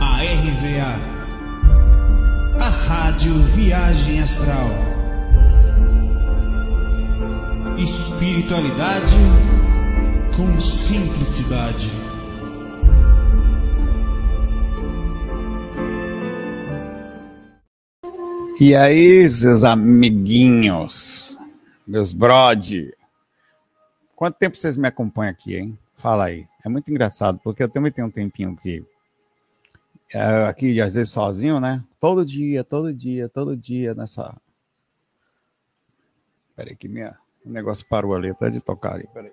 à RVA, a Rádio Viagem Astral. Espiritualidade com simplicidade. E aí, seus amiguinhos, meus brode, quanto tempo vocês me acompanham aqui, hein? Fala aí. É muito engraçado, porque eu também tenho um tempinho que aqui, às vezes sozinho, né? Todo dia, todo dia, todo dia nessa. Peraí, que minha... o negócio parou ali, até de tocar ali. Peraí.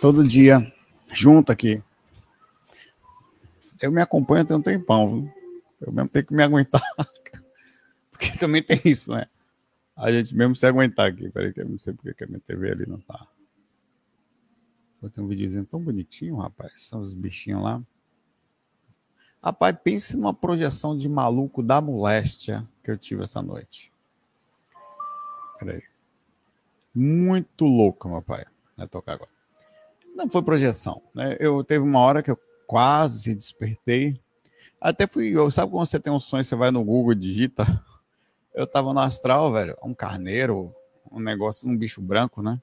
Todo dia, junto aqui. Eu me acompanho tem um tempão, viu? Eu mesmo tenho que me aguentar. Porque também tem isso, né? A gente mesmo se aguentar aqui. Peraí, que eu não sei porque que a minha TV ali não tá. Botei um videozinho tão bonitinho, rapaz. São os bichinhos lá. Rapaz, pense numa projeção de maluco da moléstia que eu tive essa noite. Peraí. Muito louco, meu pai. Vai tocar agora. Não foi projeção, né? Eu teve uma hora que eu quase despertei. Até fui, eu, sabe quando você tem um sonho, você vai no Google, digita. Eu tava no astral, velho, um carneiro, um negócio, um bicho branco, né?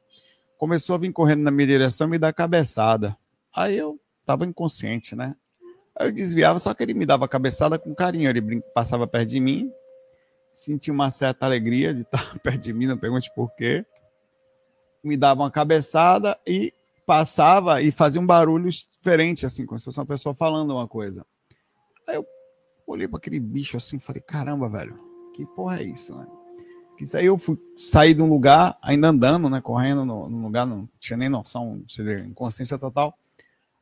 Começou a vir correndo na minha direção e me dar cabeçada. Aí eu tava inconsciente, né? Aí eu desviava, só que ele me dava cabeçada com carinho. Ele passava perto de mim, senti uma certa alegria de estar perto de mim, não pergunte por quê. Me dava uma cabeçada e passava e fazia um barulho diferente, assim, como se fosse uma pessoa falando uma coisa. Aí eu olhei para aquele bicho assim falei: caramba, velho, que porra é isso, né? Isso aí eu fui sair de um lugar, ainda andando, né? Correndo no, no lugar, não tinha nem noção, seria inconsciência total.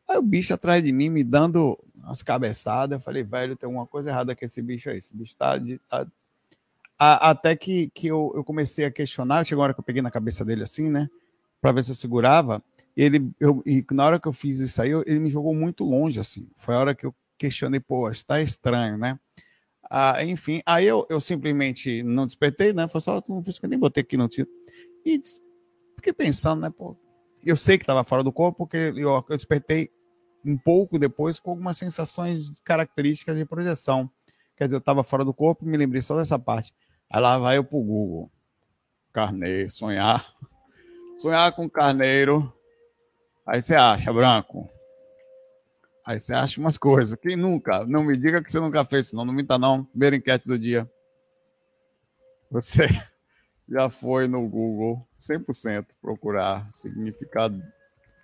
Aí o bicho atrás de mim, me dando as cabeçadas. Eu falei, velho, tem alguma coisa errada com esse bicho aí. Esse bicho tá. De, tá... A, até que, que eu, eu comecei a questionar, chegou a hora que eu peguei na cabeça dele assim, né? Pra ver se eu segurava. E ele, eu, e na hora que eu fiz isso aí, eu, ele me jogou muito longe, assim. Foi a hora que eu questionei, pô, está estranho, né? Ah, enfim, aí eu, eu simplesmente não despertei, né? Foi só, por isso que eu nem botei aqui no título. E fiquei pensando, né? Pô, eu sei que estava fora do corpo, porque eu, eu despertei um pouco depois com algumas sensações características de projeção. Quer dizer, eu estava fora do corpo, me lembrei só dessa parte. Aí lá vai eu pro Google. Carneiro, sonhar. Sonhar com carneiro. Aí você acha, branco. Aí você acha umas coisas. Quem nunca? Não me diga que você nunca fez, senão não minta não. Primeira enquete do dia. Você já foi no Google 100% procurar significado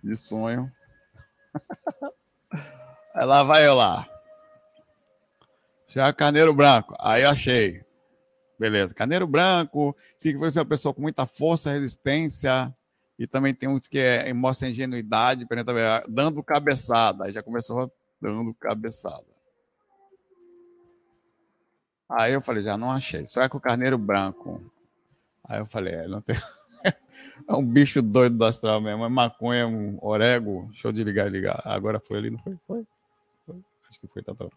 de sonho. Aí lá vai eu lá. Já carneiro branco. Aí achei. Beleza. Carneiro branco. Se você é uma pessoa com muita força, resistência, e também tem uns que é, mostra ingenuidade, dando cabeçada. Aí já começou dando cabeçada. Aí eu falei, já não achei. Só é com o carneiro branco. Aí eu falei, é, não tem. é um bicho doido do astral mesmo. É maconha, um orego. Show de ligar e ligar. Agora foi ali, não foi? Foi. foi. Acho que foi, tá, tá.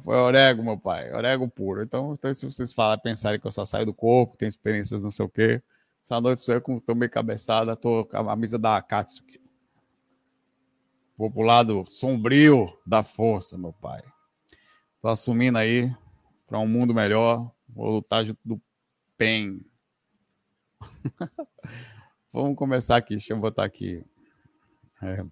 Foi orego, meu pai. Orego puro. Então, então se vocês falarem, pensarem que eu só saio do corpo, tenho experiências não sei o quê. Essa noite sou eu com tomei cabeçada, tô com a mesa da Akatsuki. Vou pro lado sombrio da força, meu pai. Tô assumindo aí para um mundo melhor. Vou lutar junto do PEN. Vamos começar aqui. Deixa eu botar aqui. É.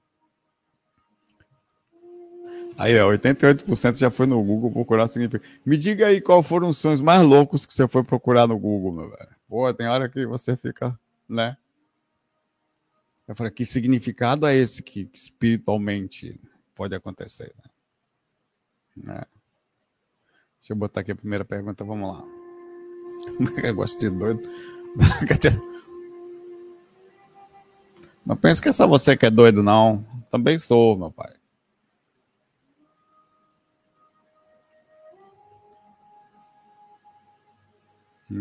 Aí, ó, 88% já foi no Google procurar significado. Me diga aí qual foram os sonhos mais loucos que você foi procurar no Google, meu velho. Pô, tem hora que você fica, né? Eu falei, que significado é esse que, que espiritualmente pode acontecer? Né? né? Deixa eu botar aqui a primeira pergunta, vamos lá. Eu gosto de doido. Não penso que é só você que é doido, não. Também sou, meu pai.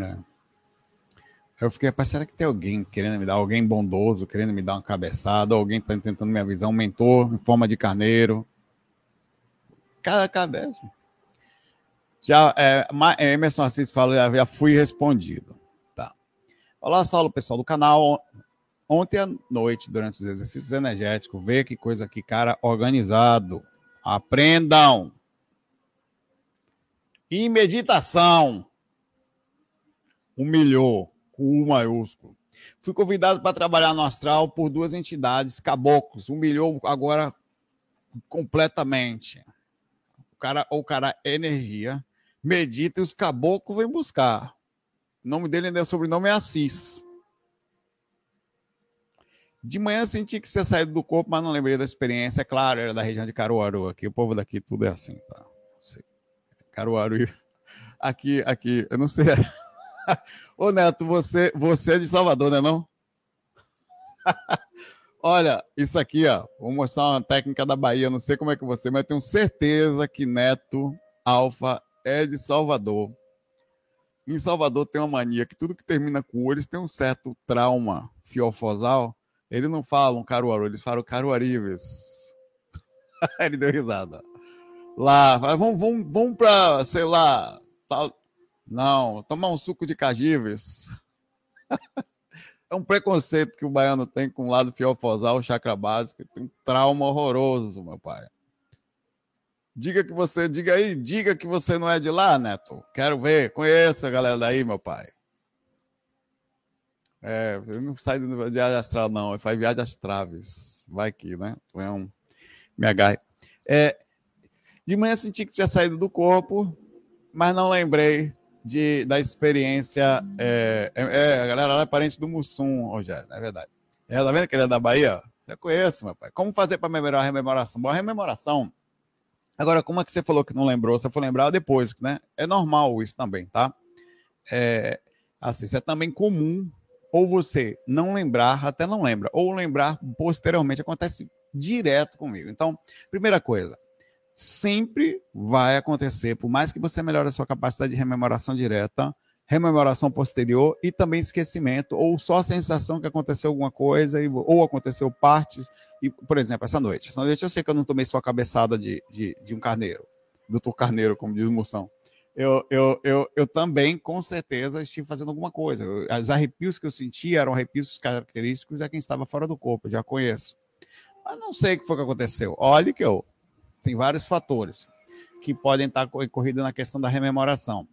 É. Eu fiquei, rapaz, será que tem alguém querendo me dar, alguém bondoso, querendo me dar uma cabeçada, alguém tá tentando me avisar, um mentor em forma de carneiro? Cada cabeça. Já, é, é, Emerson Assis fala, já, já fui respondido. Tá. Olá, Saulo, pessoal do canal. ontem à noite, durante os exercícios energéticos, vê que coisa que cara organizado. Aprendam. E meditação. Humilhou, com U maiúsculo. Fui convidado para trabalhar no astral por duas entidades caboclos. Humilhou agora completamente. O cara, o cara é energia, medita e os caboclos vêm buscar. O nome dele, o sobrenome é Assis. De manhã senti que você saído do corpo, mas não lembrei da experiência. É claro, era da região de Caruaru aqui. O povo daqui tudo é assim, tá? Caruaru. Aqui, aqui, eu não sei. Ô Neto, você, você é de Salvador, né não? Olha, isso aqui, ó. Vou mostrar uma técnica da Bahia. Não sei como é que você, mas tenho certeza que Neto Alfa é de Salvador. Em Salvador tem uma mania que tudo que termina com eles tem um certo trauma fiofosal eles não falam Caruaru, eles falam Caruarives. Ele deu risada. Lá, vamos, vamos, vamos para, sei lá, tal. Não, tomar um suco de cajives. é um preconceito que o baiano tem com o lado fiofosal, chakra básico. Tem um trauma horroroso, meu pai. Diga que você, diga aí, diga que você não é de lá, Neto. Quero ver, conheça a galera daí, meu pai. É, eu não saio de viagem astral, não. Faço viagem às traves. Vai que, né? É um. Me agarre. É, de manhã senti que tinha saído do corpo, mas não lembrei de, da experiência. É, é, é a galera lá é parente do Mussum, hoje é, verdade. É, tá vendo que ele é da Bahia? Você conhece, meu pai. Como fazer para melhorar a rememoração? Boa rememoração. Agora, como é que você falou que não lembrou? Você foi lembrar depois, né? É normal isso também, tá? É, assim, isso é também comum ou você não lembrar, até não lembra, ou lembrar posteriormente, acontece direto comigo. Então, primeira coisa, sempre vai acontecer, por mais que você melhore a sua capacidade de rememoração direta, rememoração posterior e também esquecimento, ou só a sensação que aconteceu alguma coisa, ou aconteceu partes, e, por exemplo, essa noite. Essa noite eu sei que eu não tomei só a cabeçada de, de, de um carneiro, doutor Carneiro, como diz o Moção eu, eu, eu, eu também, com certeza, estive fazendo alguma coisa. Os arrepios que eu senti eram arrepios característicos de quem estava fora do corpo, já conheço. Mas não sei o que foi que aconteceu. Olhe que eu. Tem vários fatores que podem estar corridos na questão da rememoração.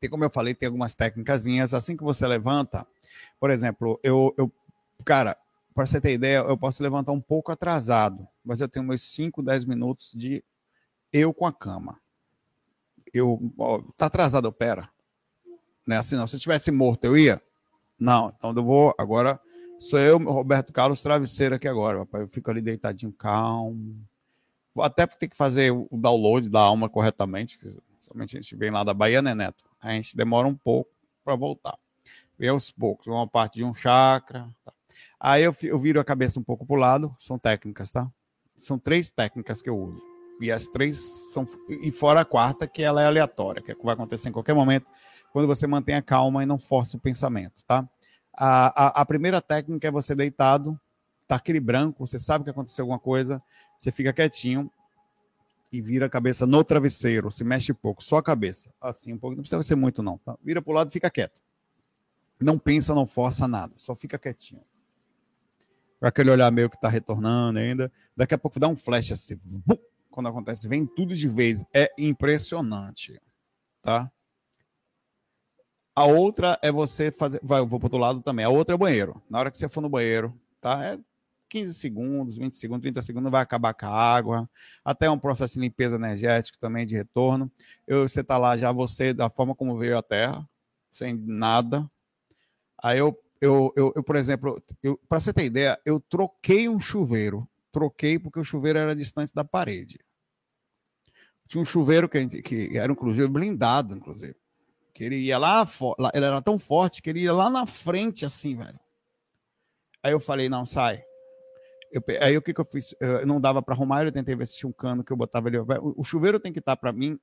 Tem, como eu falei, tem algumas técnicas. Assim que você levanta, por exemplo, eu, eu cara, para você ter ideia, eu posso levantar um pouco atrasado, mas eu tenho meus 5, 10 minutos de eu com a cama eu ó, tá atrasado, opera. Não é assim, não. Se eu tivesse morto, eu ia? Não, então eu vou. Agora sou eu, Roberto Carlos, travesseiro aqui agora. Papai. Eu fico ali deitadinho, calmo. Vou até ter que fazer o download da alma corretamente, somente a gente vem lá da Bahia, né, Neto? A gente demora um pouco para voltar. Vem aos poucos, uma parte de um chakra. Tá. Aí eu, eu viro a cabeça um pouco para o lado, são técnicas, tá? São três técnicas que eu uso. E as três são. E fora a quarta, que ela é aleatória, que vai acontecer em qualquer momento, quando você mantém a calma e não força o pensamento, tá? A, a, a primeira técnica é você deitado, tá aquele branco, você sabe que aconteceu alguma coisa, você fica quietinho e vira a cabeça no travesseiro, se mexe pouco, só a cabeça, assim, um pouco, não precisa ser muito não, tá? Vira pro lado e fica quieto. Não pensa, não força nada, só fica quietinho. Para aquele olhar meio que tá retornando ainda, daqui a pouco dá um flash assim, bum, quando acontece, vem tudo de vez. É impressionante, tá? A outra é você fazer. Vai, eu vou para outro lado também. A outra é o banheiro. Na hora que você for no banheiro, tá? É 15 segundos, 20 segundos, 30 segundos, vai acabar com a água. Até um processo de limpeza energética também de retorno. Eu, você tá lá já, você, da forma como veio a Terra, sem nada. Aí eu, eu, eu, eu por exemplo, para você ter ideia, eu troquei um chuveiro troquei porque o chuveiro era distante da parede. Tinha um chuveiro que, que era um cruzeiro blindado, inclusive. Que ele ia lá, ele era tão forte que ele ia lá na frente, assim, velho. Aí eu falei, não, sai. Eu, aí o que, que eu fiz? Eu não dava para arrumar, eu tentei tinha um cano que eu botava ali. O, chuveiro tem que estar para mim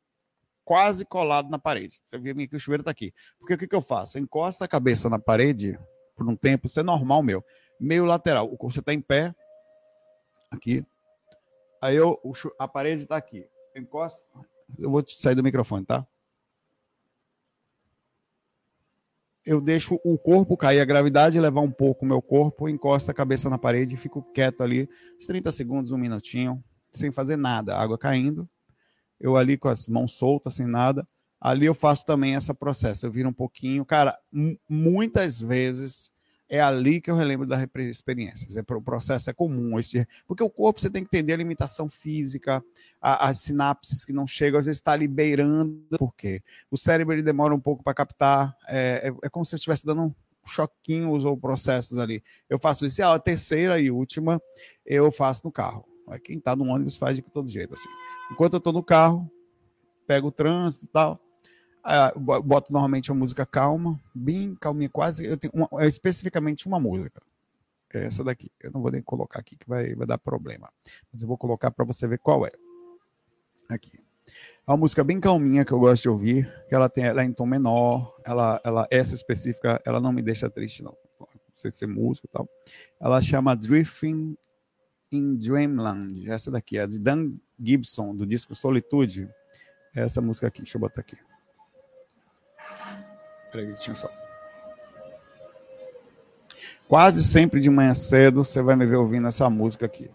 quase colado na parede. Você vê que o chuveiro está aqui. Porque o que, que eu faço? Eu encosto a cabeça na parede por um tempo, isso é normal meu. Meio lateral. Você está em pé, aqui. Aí eu, a parede está aqui. Encosta. Eu vou sair do microfone, tá? Eu deixo o corpo cair, a gravidade levar um pouco o meu corpo, encosta a cabeça na parede e fico quieto ali, uns 30 segundos, um minutinho, sem fazer nada, água caindo, eu ali com as mãos soltas, sem nada. Ali eu faço também esse processo, eu viro um pouquinho. Cara, muitas vezes é ali que eu relembro das experiências. É, o processo é comum, esse, porque o corpo você tem que entender a limitação física, a, as sinapses que não chegam, às vezes está liberando, porque o cérebro ele demora um pouco para captar, é, é, é, como se eu estivesse dando choquinhos ou processos ali. Eu faço isso, a terceira e última eu faço no carro. Quem está no ônibus faz de todo jeito assim. Enquanto eu estou no carro, pego o trânsito e tal, boto normalmente uma música calma, bem calminha, quase. Eu tenho uma, é especificamente uma música. É essa daqui. Eu não vou nem colocar aqui que vai, vai dar problema. Mas eu vou colocar para você ver qual é. Aqui. É uma música bem calminha que eu gosto de ouvir. Ela tem, ela é em tom menor. Ela, ela essa específica, ela não me deixa triste não. Você ser músico e tal. Ela chama Drifting in Dreamland. Essa daqui é de Dan Gibson do disco Solitude. É essa música aqui. Deixa eu botar aqui. Quase sempre de manhã cedo você vai me ver ouvindo essa música aqui.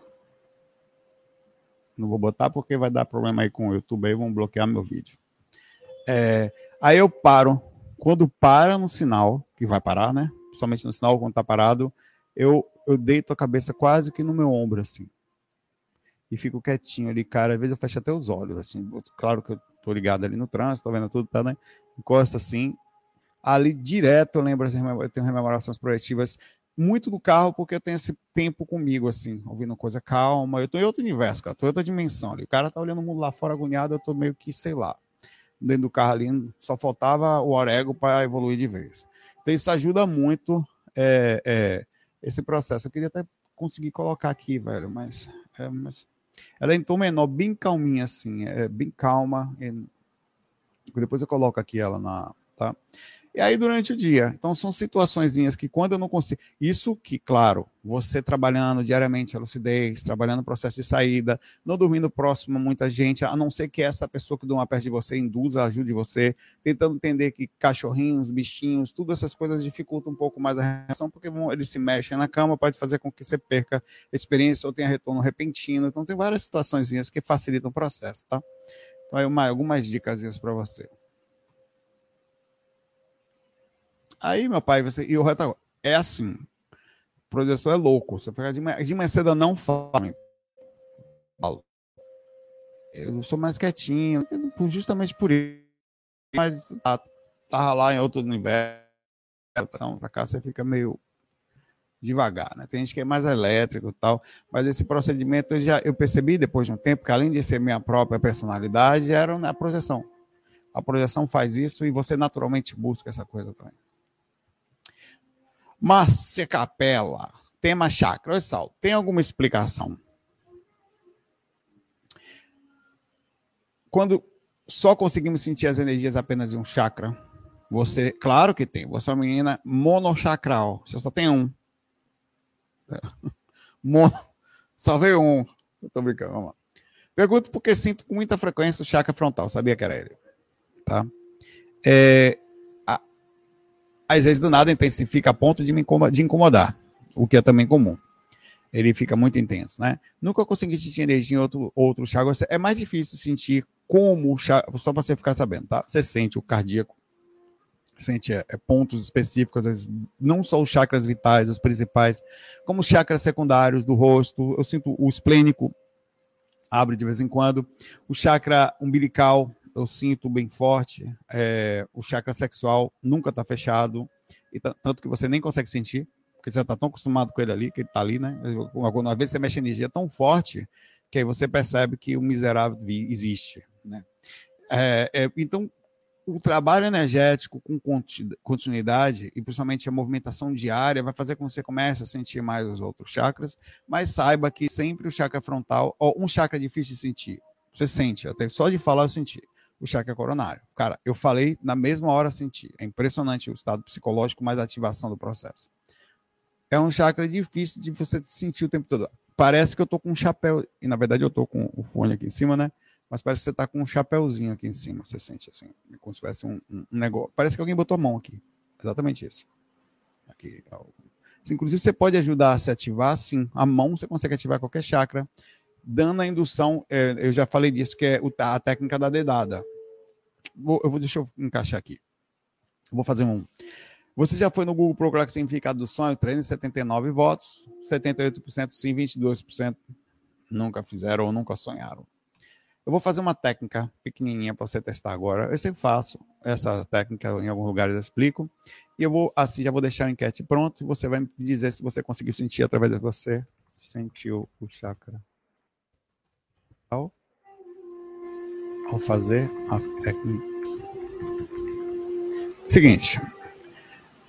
Não vou botar porque vai dar problema aí com o YouTube, aí vão bloquear meu vídeo. É, aí eu paro. Quando para no sinal, que vai parar, né? Principalmente no sinal, quando tá parado, eu, eu deito a cabeça quase que no meu ombro, assim. E fico quietinho ali, cara. Às vezes eu fecho até os olhos, assim. Claro que eu tô ligado ali no trânsito, tô vendo tudo, tá, né? Encosta assim ali direto, eu lembro, eu tenho rememorações projetivas muito do carro, porque eu tenho esse tempo comigo, assim, ouvindo coisa calma. Eu tô em outro universo, cara, tô em outra dimensão ali. O cara tá olhando o mundo lá fora agoniado, eu tô meio que, sei lá, dentro do carro ali, só faltava o orego para evoluir de vez. Então isso ajuda muito é, é, esse processo. Eu queria até conseguir colocar aqui, velho, mas, é, mas ela é em tom menor, bem calminha, assim, é bem calma. E... Depois eu coloco aqui ela na, tá? E aí durante o dia. Então são situações que quando eu não consigo. Isso que, claro, você trabalhando diariamente a lucidez, trabalhando o processo de saída, não dormindo próximo a muita gente, a não ser que essa pessoa que dorma perto de você induza, ajude você, tentando entender que cachorrinhos, bichinhos, todas essas coisas dificultam um pouco mais a reação, porque eles se mexem na cama, pode fazer com que você perca experiência ou tenha retorno repentino. Então tem várias situações que facilitam o processo, tá? Então aí uma, algumas dicas para você. Aí, meu pai, você, e o reto é assim. O professor é louco. Você fica de de manhã cedo, não falo. Eu sou mais quietinho, justamente por isso. Mas tá, tava lá em outro universo. Pra cá você fica meio devagar, né? Tem gente que é mais elétrico e tal, mas esse procedimento eu já eu percebi depois de um tempo que além de ser minha própria personalidade, era a projeção. A projeção faz isso e você naturalmente busca essa coisa também. Márcia Capela, tema chakra. Olha só, tem alguma explicação? Quando só conseguimos sentir as energias apenas de um chakra, você, claro que tem, você é uma menina monochacral, você só tem um. Mono, só veio um. Eu tô brincando, vamos lá. Pergunto porque sinto com muita frequência o chakra frontal, sabia que era ele. Tá? É, às vezes do nada intensifica a ponto de me incomodar, de incomodar, o que é também comum. Ele fica muito intenso, né? Nunca consegui sentir energia em outro, outro chakra. É mais difícil sentir como o chakra, só para você ficar sabendo, tá? Você sente o cardíaco, sente é, é, pontos específicos, vezes, não só os chakras vitais, os principais, como os chakras secundários do rosto. Eu sinto o esplênico, abre de vez em quando. O chakra umbilical, eu sinto bem forte. É, o chakra sexual nunca está fechado, e tanto que você nem consegue sentir, porque você está tão acostumado com ele ali, que ele está ali, né? Algumas vezes você mexe energia tão forte que aí você percebe que o miserável existe, né? É, é, então, o trabalho energético com continuidade e principalmente a movimentação diária vai fazer com que você comece a sentir mais os outros chakras, mas saiba que sempre o chakra frontal, ou um chakra difícil de sentir, você sente, até só de falar eu senti o chakra coronário. Cara, eu falei na mesma hora senti. É impressionante o estado psicológico mais a ativação do processo. É um chakra difícil de você sentir o tempo todo. Parece que eu tô com um chapéu, e na verdade eu tô com o fone aqui em cima, né? Mas parece que você tá com um chapéuzinho aqui em cima, você sente assim, como se tivesse um, um negócio. Parece que alguém botou a mão aqui. Exatamente isso. Aqui. Inclusive, você pode ajudar a se ativar, sim. A mão você consegue ativar qualquer chakra, dando a indução. É, eu já falei disso, que é a técnica da dedada. Vou, eu vou, deixa eu encaixar aqui. Vou fazer um. Você já foi no Google procurar o significado do sonho? 379 votos, 78% sim, 22% nunca fizeram ou nunca sonharam. Eu vou fazer uma técnica pequenininha para você testar agora. Eu sempre faço essa técnica em alguns lugares eu explico. E eu vou assim já vou deixar a enquete pronto e você vai me dizer se você conseguiu sentir através de você sentiu o chakra. Ao, fazer a técnica. Seguinte,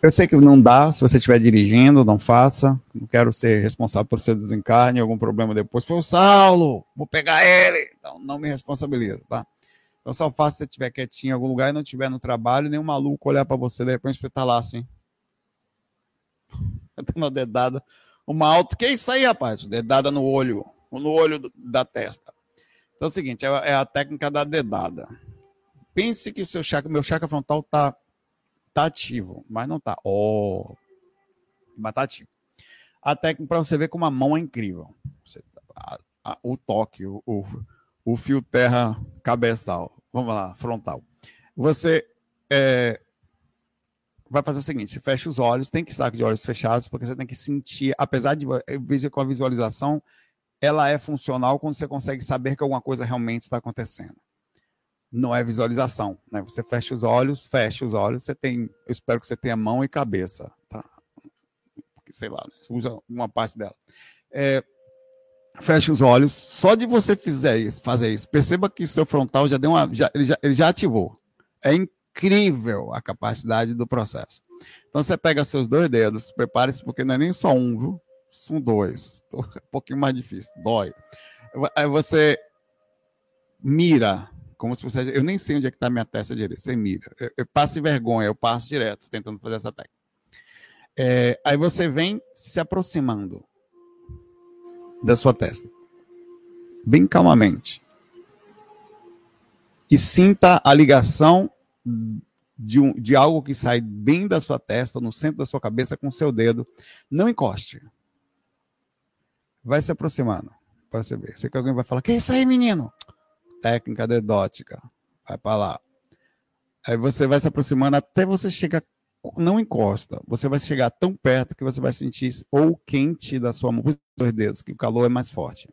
eu sei que não dá, se você estiver dirigindo, não faça. Não quero ser responsável por ser desencarne, algum problema depois. Foi o Saulo, vou pegar ele. Então, não me responsabiliza, tá? Então, só faça se você estiver quietinho em algum lugar e não estiver no trabalho, nem um maluco olhar para você, de repente você tá lá assim. Dando uma dedada. Uma alto. Que é isso aí, rapaz? Dedada no olho. No olho da testa. Então é o seguinte, é, é a técnica da dedada. Pense que seu chakra, meu chakra frontal tá tá ativo, mas não tá. Oh, mas tá ativo. A técnica para você ver como a mão é incrível. Você, a, a, o toque, o, o, o, fio terra cabeçal. Vamos lá, frontal. Você é, vai fazer o seguinte: fecha os olhos, tem que estar de olhos fechados, porque você tem que sentir, apesar de com a visualização, ela é funcional quando você consegue saber que alguma coisa realmente está acontecendo não é visualização, né? Você fecha os olhos, fecha os olhos, você tem, eu espero que você tenha mão e cabeça, tá? Sei lá, né? usa uma parte dela. É, fecha os olhos, só de você fizer isso, fazer isso, perceba que seu frontal já deu uma, já, ele, já, ele já ativou. É incrível a capacidade do processo. Então você pega seus dois dedos, prepare-se porque não é nem só um, viu? São dois. Um pouquinho mais difícil, dói. Aí você mira como se você. Eu nem sei onde é que está minha testa direita. Você mira. Eu, eu passo vergonha, eu passo direto tentando fazer essa técnica. É, aí você vem se aproximando da sua testa. Bem calmamente. E sinta a ligação de, um, de algo que sai bem da sua testa, no centro da sua cabeça, com o seu dedo. Não encoste. Vai se aproximando. Ver. Sei que alguém vai falar: Que é isso aí, menino? técnica dedótica. Vai para lá. Aí você vai se aproximando até você chegar, não encosta, você vai chegar tão perto que você vai sentir ou quente da sua mão, os dedos, que o calor é mais forte.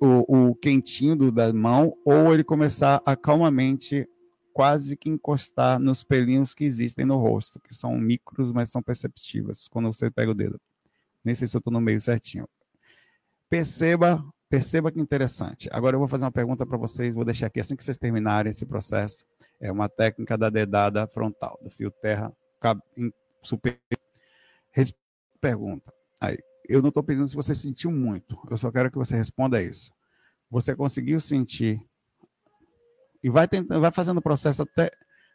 O, o quentinho do, da mão, ou ele começar a calmamente quase que encostar nos pelinhos que existem no rosto, que são micros, mas são perceptíveis quando você pega o dedo. Nem sei se eu estou no meio certinho. Perceba Perceba que interessante. Agora eu vou fazer uma pergunta para vocês, vou deixar aqui assim que vocês terminarem esse processo. É uma técnica da dedada frontal, do fio terra super. Pergunta. Aí, eu não estou pensando se você sentiu muito. Eu só quero que você responda isso. Você conseguiu sentir e vai tentando, vai fazendo o processo até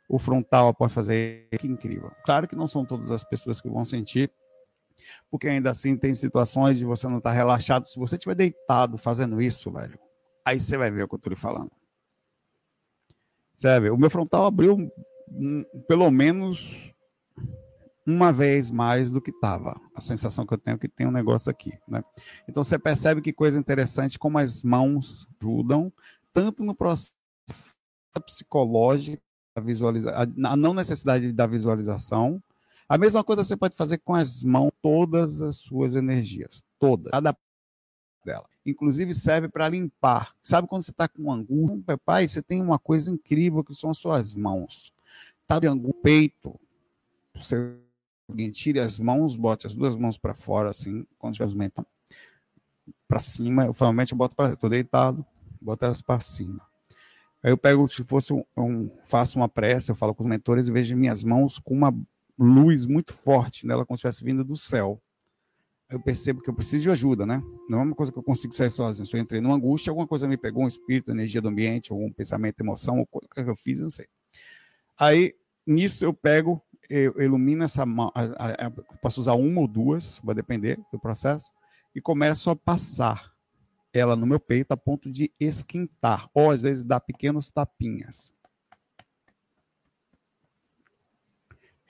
o frontal após fazer. Que incrível. Claro que não são todas as pessoas que vão sentir, porque ainda assim tem situações de você não estar tá relaxado. Se você estiver deitado fazendo isso, velho, aí você vai ver o que eu estou lhe falando. Você o meu frontal abriu pelo menos uma vez mais do que estava. A sensação que eu tenho é que tem um negócio aqui, né? Então você percebe que coisa interessante como as mãos ajudam tanto no processo psicológico, a, visualiza a não necessidade da visualização, a mesma coisa você pode fazer com as mãos, todas as suas energias, todas, cada dela. Inclusive serve para limpar. Sabe quando você está com angústia, pai, você tem uma coisa incrível que são as suas mãos. Está de angústia, peito. Você tire as mãos, bote as duas mãos para fora, assim, quando tiver os mentos para cima. Eu normalmente boto para. Estou deitado, boto elas para cima. Aí eu pego, se fosse um, um, faço uma prece, eu falo com os mentores e vejo minhas mãos com uma luz muito forte nela, como se estivesse vindo do céu. Eu percebo que eu preciso de ajuda, né? Não é uma coisa que eu consigo sair sozinho. Se eu entrei numa angústia, alguma coisa me pegou, um espírito, energia do ambiente, algum pensamento, emoção, o que eu fiz, não sei. Aí, nisso, eu pego, eu ilumino essa mão, posso usar uma ou duas, vai depender do processo, e começo a passar ela no meu peito a ponto de esquentar, ou às vezes dar pequenos tapinhas.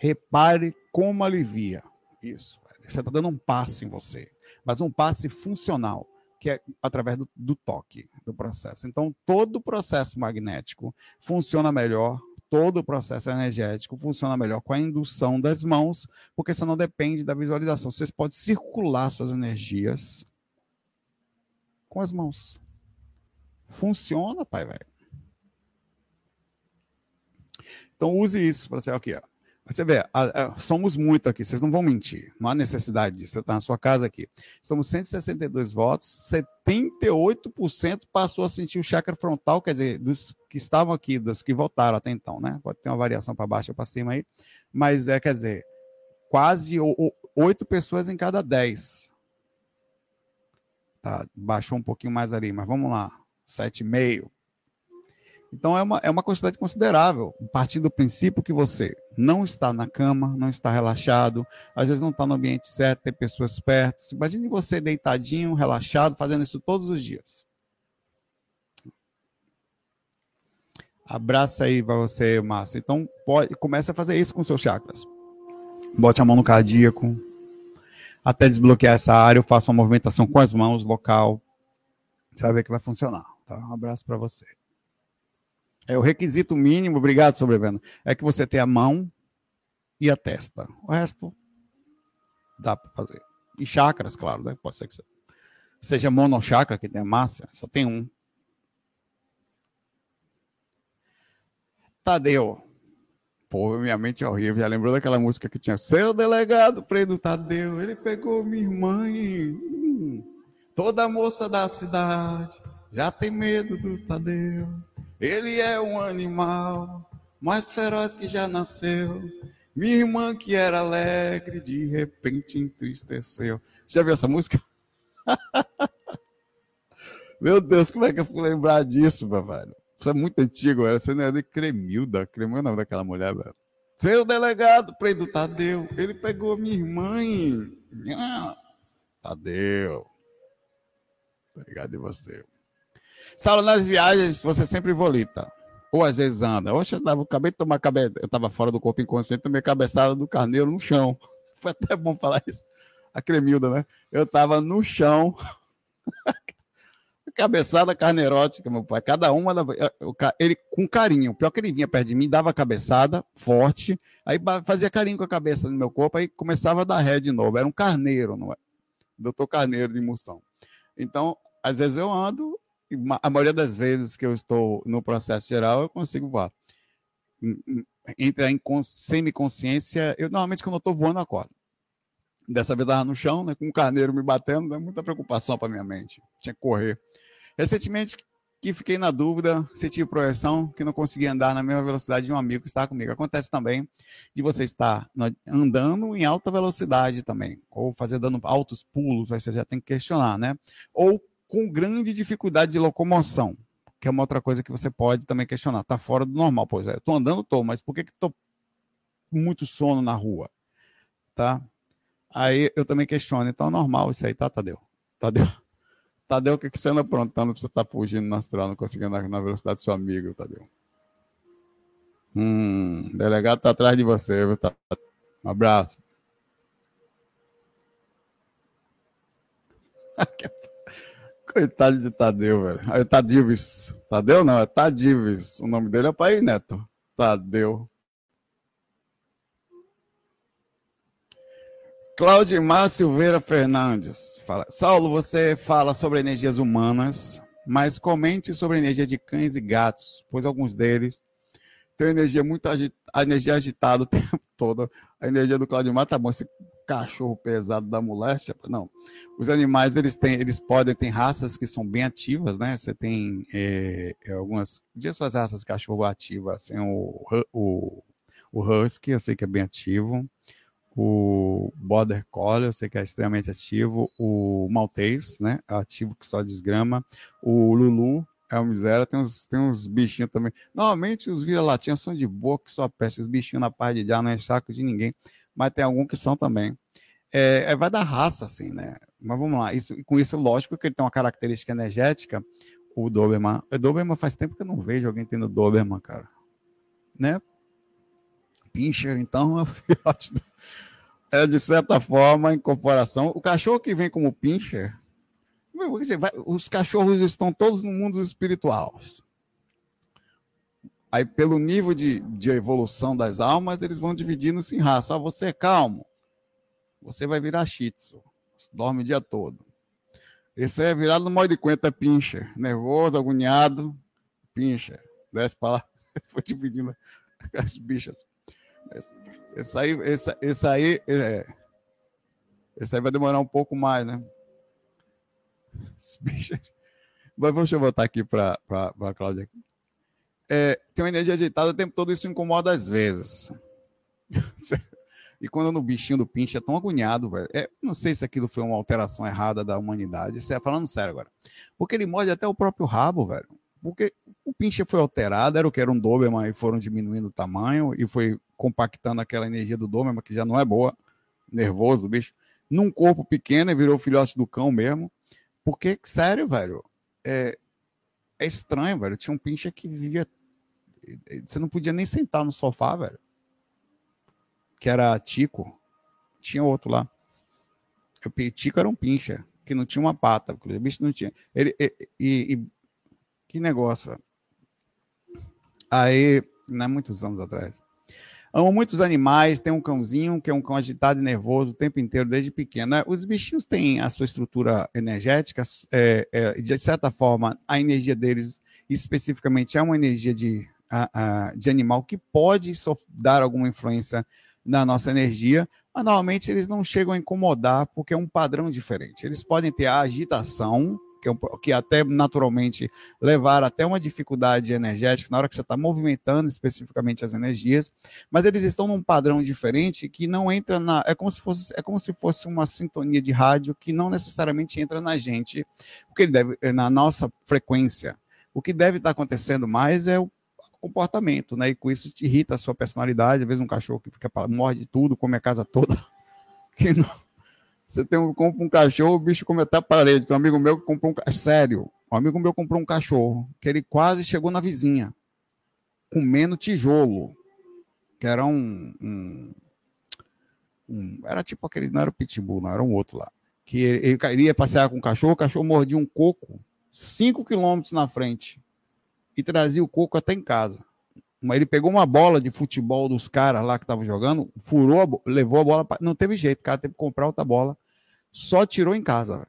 Repare como alivia. Isso. Você está dando um passe em você, mas um passe funcional, que é através do, do toque do processo. Então, todo o processo magnético funciona melhor todo o processo energético funciona melhor com a indução das mãos, porque você não depende da visualização. Vocês podem circular suas energias com as mãos. Funciona, pai, velho. Então use isso para ser aqui, ó. Você vê, a, a, somos muito aqui, vocês não vão mentir, não há necessidade disso, você está na sua casa aqui. Somos 162 votos, 78% passou a sentir o chakra frontal, quer dizer, dos que estavam aqui, dos que votaram até então, né? Pode ter uma variação para baixo ou para cima aí, mas é, quer dizer, quase oito pessoas em cada 10. Tá, baixou um pouquinho mais ali, mas vamos lá, 7,5. Então é uma, é uma quantidade considerável, partindo do princípio que você não está na cama, não está relaxado, às vezes não está no ambiente certo, tem pessoas perto. Imagine você deitadinho, relaxado, fazendo isso todos os dias. Abraça aí para você, Márcia. Então, pode, comece a fazer isso com seus chakras. Bote a mão no cardíaco, até desbloquear essa área, eu faço uma movimentação com as mãos local. Você vai ver que vai funcionar. Tá? Um abraço para você. É o requisito mínimo, obrigado, sobrevivendo, é que você tenha a mão e a testa. O resto dá para fazer. E chakras, claro, né? Pode ser que seja monochakra, que tem massa, só tem um. Tadeu. Pô, minha mente é horrível. Já lembrou daquela música que tinha Seu delegado, preto Tadeu, ele pegou minha irmã e... Hum, toda moça da cidade já tem medo do Tadeu. Ele é um animal mais feroz que já nasceu. Minha irmã que era alegre, de repente entristeceu. Já viu essa música? Meu Deus, como é que eu fui lembrar disso, meu velho? Isso é muito antigo, velho. Você não é de Cremilda. Cremilda é o nome daquela mulher, velho. Seu delegado, Preto Tadeu, ele pegou minha irmã. Tadeu. Obrigado de você. Saulo, nas viagens você sempre volita. Ou às vezes anda. Oxe, eu, tava, acabei de tomar cabeça. Eu estava fora do corpo inconsciente, tomei cabeçada do carneiro no chão. Foi até bom falar isso. A Cremilda, né? Eu estava no chão. cabeçada carneirótica, meu pai. Cada uma, ele com carinho. Pior que ele vinha perto de mim, dava cabeçada forte, aí fazia carinho com a cabeça no meu corpo, aí começava a dar ré de novo. Era um carneiro, não é? Doutor Carneiro de Moção. Então, às vezes eu ando, a maioria das vezes que eu estou no processo geral, eu consigo voar. Entrar em semiconsciência, eu normalmente quando eu estou voando, eu acordo. Dessa vez estava no chão, né, com um carneiro me batendo, dá muita preocupação para minha mente. Tinha que correr. Recentemente, que fiquei na dúvida se tive projeção, que não conseguia andar na mesma velocidade de um amigo que está comigo. Acontece também de você estar andando em alta velocidade também, ou fazer dando altos pulos, aí você já tem que questionar, né? Ou com grande dificuldade de locomoção, que é uma outra coisa que você pode também questionar. Está fora do normal, pois é. Estou andando, estou, mas por que estou muito sono na rua? Tá? Aí eu também questiono. Então é normal isso aí, tá, Tadeu? Tadeu? Tadeu, o que, que você anda aprontando você tá fugindo no astral, não conseguindo na velocidade do seu amigo, Tadeu? Hum, o delegado tá atrás de você, viu? Tá? Um abraço. Coitado de Tadeu, velho. Aí, Tadives. Tadeu não, é Tadives. O nome dele é Pai Neto. Tadeu. Claudimar Silveira Fernandes. Fala. Saulo, você fala sobre energias humanas, mas comente sobre a energia de cães e gatos, pois alguns deles têm energia muito agitada, energia agitada o tempo todo. A energia do Claudimar tá bom. Esse cachorro pesado da moléstia. Não. Os animais, eles têm, eles podem, ter raças que são bem ativas, né? Você tem é, algumas, dias suas raças de cachorro ativas, assim, o, o, o Husky, eu sei que é bem ativo, o Border Collie, eu sei que é extremamente ativo, o Maltese, né? É ativo que só desgrama, o Lulu, é uma miséria, tem uns, tem uns bichinhos também. Normalmente os vira-latinhas são de boa que só peste, os bichinhos na parte de já não é saco de ninguém mas tem alguns que são também. É, é, vai da raça, assim, né? Mas vamos lá. Isso, com isso, lógico que ele tem uma característica energética, o Doberman. O Doberman faz tempo que eu não vejo alguém tendo Doberman, cara. Né? Pincher, então, é filhote é de certa forma a incorporação. O cachorro que vem como Pincher, os cachorros estão todos no mundo espiritual. Aí, pelo nível de, de evolução das almas, eles vão dividindo-se em raça. Ah, você é calmo, você vai virar shih tzu, dorme o dia todo. Esse é virado no modo de conta, é pincher. Nervoso, agoniado, pincher. Desce para lá, foi dividindo as bichas. Esse, esse aí, esse, esse aí, é, esse aí vai demorar um pouco mais, né? Mas deixa eu voltar aqui para a Cláudia. É, tem uma energia agitada o tempo todo, isso incomoda às vezes. e quando no bichinho do pinche é tão agoniado, velho. É, não sei se aquilo foi uma alteração errada da humanidade. Isso é falando sério agora. Porque ele morde até o próprio rabo, velho. Porque o pinche foi alterado, era o que era um Doberman e foram diminuindo o tamanho e foi compactando aquela energia do Doberman, que já não é boa, nervoso, bicho. Num corpo pequeno e virou filhote do cão mesmo. Porque, sério, velho, é, é estranho, velho. Tinha um pinche que vivia. Você não podia nem sentar no sofá, velho. Que era Tico. Tinha outro lá. O Tico era um pincha, que não tinha uma pata. O bicho não tinha. Ele, e, e, e que negócio, velho. Aí, não é muitos anos atrás. Amo muitos animais, tem um cãozinho que é um cão agitado e nervoso o tempo inteiro, desde pequeno. Né? Os bichinhos têm a sua estrutura energética, é, é, de certa forma, a energia deles, especificamente, é uma energia de, a, a, de animal que pode dar alguma influência na nossa energia, mas normalmente eles não chegam a incomodar porque é um padrão diferente. Eles podem ter a agitação, que, é um, que até naturalmente levar até uma dificuldade energética na hora que você está movimentando especificamente as energias, mas eles estão num padrão diferente que não entra na. É como se fosse, é como se fosse uma sintonia de rádio que não necessariamente entra na gente, porque ele deve, na nossa frequência. O que deve estar acontecendo mais é o comportamento, né? E com isso te irrita a sua personalidade. Às vezes um cachorro que fica morde tudo, come a casa toda, que não, você tem um, compra um cachorro, o bicho come até a parede. Um amigo meu comprou um Sério, um amigo meu comprou um cachorro que ele quase chegou na vizinha, comendo tijolo, que era um, um, um era tipo aquele, não era o pitbull, não, era um outro lá. Que ele, ele ia passear com o cachorro, o cachorro mordia um coco 5 quilômetros na frente e trazia o coco até em casa. Mas ele pegou uma bola de futebol dos caras lá que estavam jogando, furou, a, levou a bola, pra, não teve jeito, o cara teve que comprar outra bola só tirou em casa.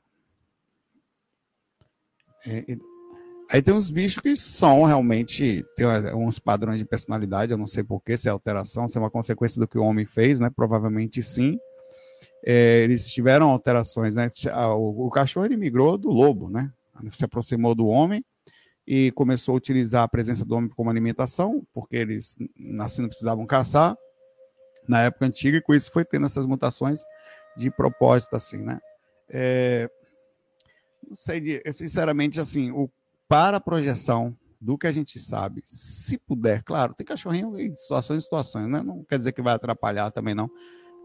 É, aí tem uns bichos que são realmente, tem uns padrões de personalidade, eu não sei porquê, se é alteração, se é uma consequência do que o homem fez, né? Provavelmente sim. É, eles tiveram alterações, né? O, o cachorro ele migrou do lobo, né? Se aproximou do homem e começou a utilizar a presença do homem como alimentação, porque eles assim não precisavam caçar na época antiga, e com isso foi tendo essas mutações de propósito, assim, né? É, não sei, sinceramente, assim, o, para a projeção do que a gente sabe, se puder, claro, tem cachorrinho em situações e situações, né? Não quer dizer que vai atrapalhar também, não.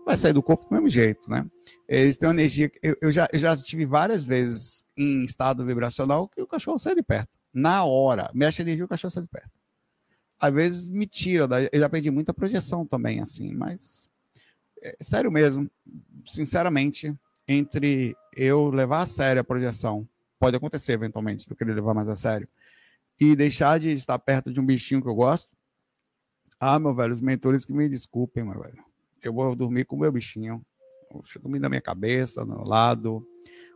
Vai sair do corpo do mesmo jeito, né? Eles têm uma energia. Eu, eu já, eu já tive várias vezes em estado vibracional que o cachorro sai de perto. Na hora. Mexe a energia, o cachorro sai de perto. Às vezes me tira, eu já perdi muita projeção também, assim, mas é, sério mesmo, sinceramente, entre eu levar a sério a projeção, pode acontecer eventualmente, do querer levar mais a sério, e deixar de estar perto de um bichinho que eu gosto, ah, meu velho, os mentores que me desculpem, meu velho. Eu vou dormir com o meu bichinho. Eu dormir na minha cabeça, no lado,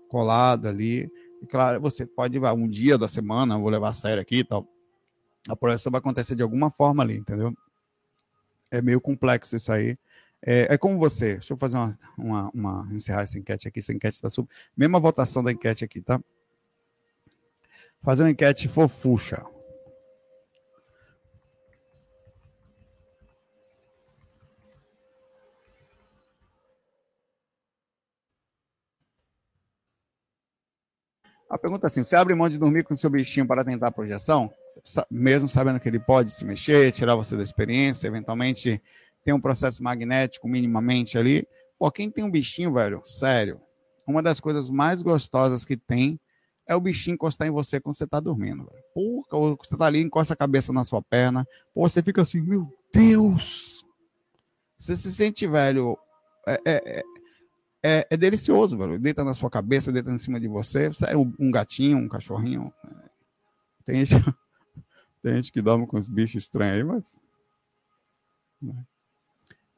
colado ali. Claro, você pode ir um dia da semana, vou levar a sério aqui e tal. A projeção vai acontecer de alguma forma ali, entendeu? É meio complexo isso aí. É, é como você. Deixa eu fazer uma, uma, uma, encerrar essa enquete aqui. Essa enquete está sub. Mesma votação da enquete aqui, tá? Fazer uma enquete fofucha. A pergunta é assim: você abre mão de dormir com seu bichinho para tentar a projeção, mesmo sabendo que ele pode se mexer, tirar você da experiência, eventualmente tem um processo magnético minimamente ali. Pô, quem tem um bichinho, velho, sério, uma das coisas mais gostosas que tem é o bichinho encostar em você quando você tá dormindo, velho. Pô, você tá ali, encosta a cabeça na sua perna, pô, você fica assim, meu Deus! Você se sente velho. É, é, é, é delicioso, velho. Deita na sua cabeça, deita em cima de você. Você é um, um gatinho, um cachorrinho. Tem gente, tem gente que dorme com os bichos estranhos aí, mas. Né?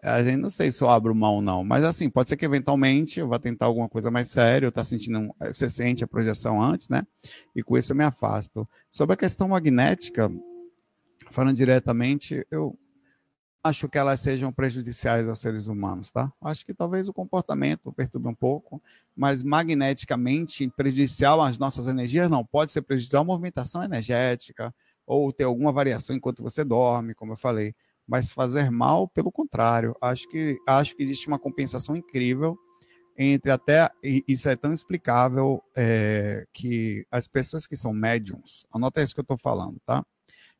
A gente não sei se eu abro mão ou não, mas assim, pode ser que eventualmente eu vá tentar alguma coisa mais séria, eu tá sentindo, você sente a projeção antes, né? E com isso eu me afasto. Sobre a questão magnética, falando diretamente, eu acho que elas sejam prejudiciais aos seres humanos, tá? Acho que talvez o comportamento perturbe um pouco, mas magneticamente prejudicial às nossas energias não, pode ser prejudicial à movimentação energética ou ter alguma variação enquanto você dorme, como eu falei mas fazer mal, pelo contrário. Acho que, acho que existe uma compensação incrível entre até, isso é tão explicável é, que as pessoas que são médiums, anota isso que eu estou falando, tá?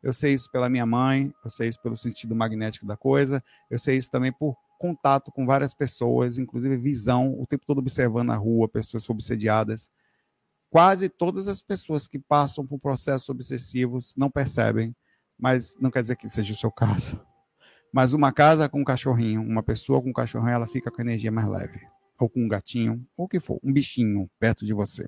Eu sei isso pela minha mãe, eu sei isso pelo sentido magnético da coisa, eu sei isso também por contato com várias pessoas, inclusive visão, o tempo todo observando a rua, pessoas obsediadas. Quase todas as pessoas que passam por processos obsessivos não percebem, mas não quer dizer que seja o seu caso. Mas uma casa com um cachorrinho, uma pessoa com um cachorrinho, ela fica com energia mais leve. Ou com um gatinho, ou o que for, um bichinho perto de você.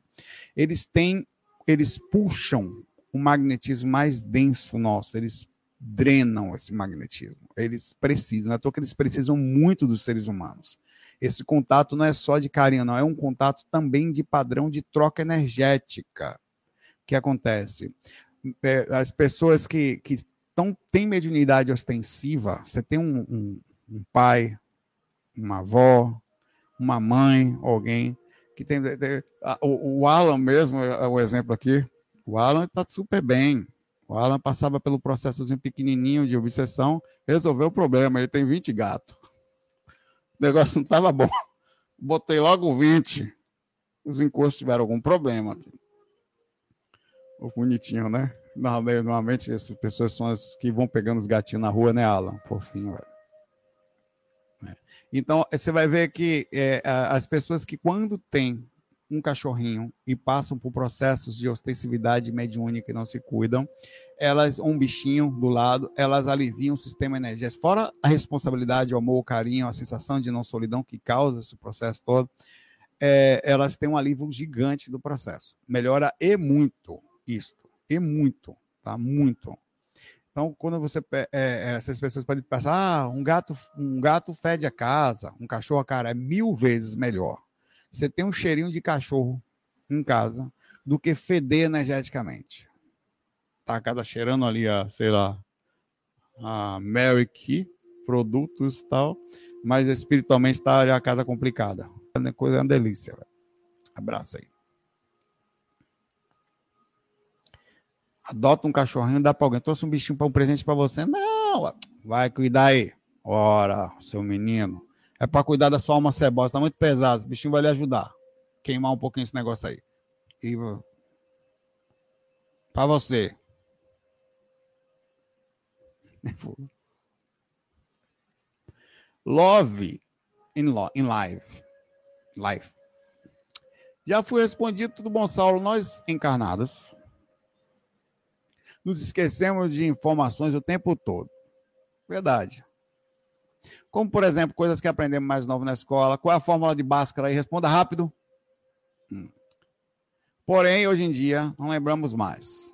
Eles têm, eles puxam o magnetismo mais denso nosso, eles drenam esse magnetismo. Eles precisam, não é que eles precisam muito dos seres humanos. Esse contato não é só de carinho, não, é um contato também de padrão de troca energética. O que acontece? É, as pessoas que, que então, tem mediunidade ostensiva, você tem um, um, um pai, uma avó, uma mãe, alguém que tem. o, o, Alan mesmo é o exemplo aqui. O Alan está super bem. O Alan passava pelo processozinho pequenininho de obsessão, resolveu o problema. Ele tem 20 gatos. O negócio não estava bom. Botei logo 20. Os encostos tiveram algum problema. O bonitinho, né? Normalmente, essas pessoas são as que vão pegando os gatinhos na rua, né, Alan? Fofinho, velho. É. Então, você vai ver que é, as pessoas que, quando têm um cachorrinho e passam por processos de ostensividade mediúnica e não se cuidam, elas, um bichinho do lado, elas aliviam o sistema energético. Fora a responsabilidade, o amor, o carinho, a sensação de não solidão que causa esse processo todo, é, elas têm um alívio gigante do processo. Melhora e muito isso e muito, tá? Muito. Então, quando você é, é, essas pessoas podem pensar, ah, um gato, um gato fede a casa, um cachorro, cara, é mil vezes melhor. Você tem um cheirinho de cachorro em casa do que feder energeticamente. Tá a casa cheirando ali a, sei lá, a Mary Key, produtos e tal, mas espiritualmente está a casa complicada. A coisa é uma delícia. Véio. Abraço aí. adota um cachorrinho, dá para alguém. Trouxe um bichinho para um presente para você. Não, vai cuidar aí. Ora, seu menino. É para cuidar da sua alma cebosa. Tá muito pesado. Esse bichinho vai lhe ajudar. Queimar um pouquinho esse negócio aí. E para você. Love in, lo, in life. Life. Já fui respondido, tudo bom, Saulo? Nós encarnados nos esquecemos de informações o tempo todo. Verdade. Como, por exemplo, coisas que aprendemos mais novo na escola. Qual é a fórmula de Bhaskara aí? Responda rápido. Hum. Porém, hoje em dia, não lembramos mais.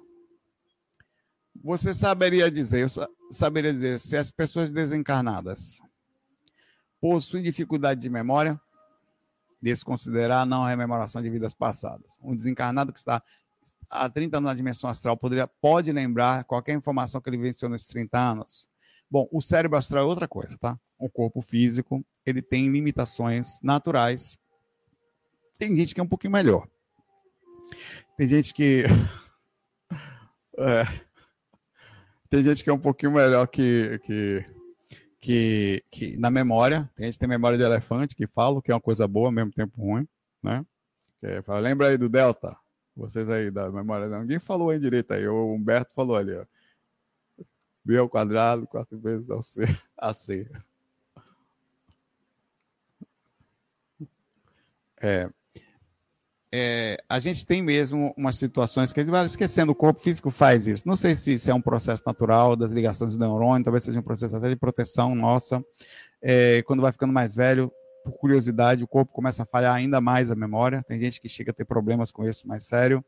Você saberia dizer, eu saberia dizer, se as pessoas desencarnadas possuem dificuldade de memória, desconsiderar não a rememoração de vidas passadas. Um desencarnado que está há 30 anos na dimensão astral poderia, pode lembrar qualquer informação que ele venceu nesses 30 anos? Bom, o cérebro astral é outra coisa, tá? O corpo físico, ele tem limitações naturais. Tem gente que é um pouquinho melhor. Tem gente que. é, tem gente que é um pouquinho melhor que, que, que, que, na memória. Tem gente que tem memória de elefante, que fala que é uma coisa boa, ao mesmo tempo ruim, né? Fala, lembra aí do Delta? Vocês aí da memória, ninguém falou aí direito aí. O Humberto falou ali, ó. B ao quadrado, quatro vezes ao C, AC. É, é, a gente tem mesmo umas situações que a gente vai esquecendo, o corpo físico faz isso. Não sei se, se é um processo natural das ligações do neurônio, talvez seja um processo até de proteção nossa. É, quando vai ficando mais velho, por curiosidade, o corpo começa a falhar ainda mais a memória. Tem gente que chega a ter problemas com isso mais sério.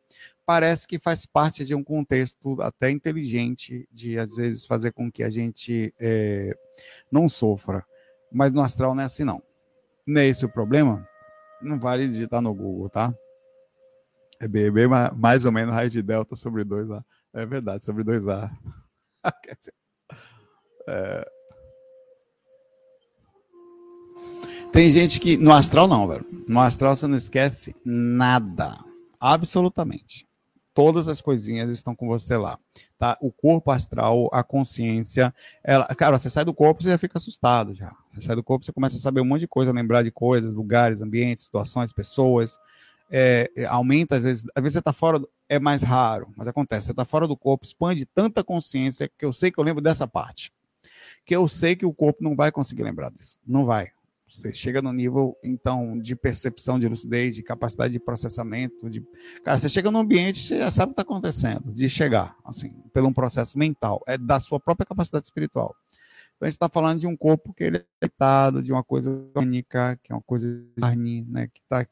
Parece que faz parte de um contexto até inteligente de, às vezes, fazer com que a gente é, não sofra. Mas no astral não é assim, não. Não é esse o problema? Não vale digitar no Google, tá? É bem, bem mais ou menos raiz de delta sobre 2A. É verdade, sobre 2A. é, Tem gente que. No astral, não, velho. No astral você não esquece nada. Absolutamente. Todas as coisinhas estão com você lá. Tá? O corpo astral, a consciência. Ela, cara, você sai do corpo, você já fica assustado já. Você sai do corpo, você começa a saber um monte de coisa, lembrar de coisas, lugares, ambientes, situações, pessoas. É, é aumenta, às vezes, às vezes você está fora, é mais raro, mas acontece, você está fora do corpo, expande tanta consciência que eu sei que eu lembro dessa parte. Que eu sei que o corpo não vai conseguir lembrar disso. Não vai. Você chega no nível, então, de percepção, de lucidez, de capacidade de processamento. De... Cara, você chega no ambiente, você já sabe o que está acontecendo, de chegar, assim, pelo um processo mental. É da sua própria capacidade espiritual. Então, a gente está falando de um corpo que ele é deitado, de uma coisa única, que é uma coisa carne, né, que está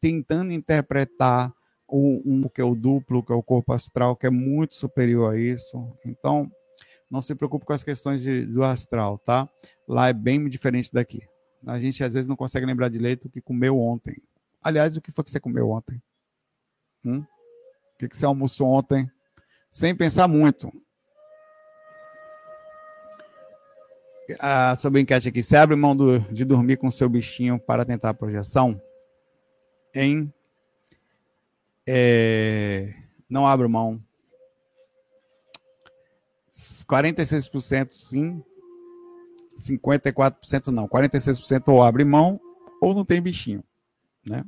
tentando interpretar o, um, que é o duplo, que é o corpo astral, que é muito superior a isso. Então, não se preocupe com as questões de, do astral, tá? Lá é bem diferente daqui. A gente às vezes não consegue lembrar direito o que comeu ontem. Aliás, o que foi que você comeu ontem? Hum? O que, você almoçou ontem? Sem pensar muito. Ah, sobre a enquete aqui. Você abre mão do, de dormir com seu bichinho para tentar a projeção? Em. É, não abro mão. 46% sim, 54% não, 46% ou abre mão ou não tem bichinho, né?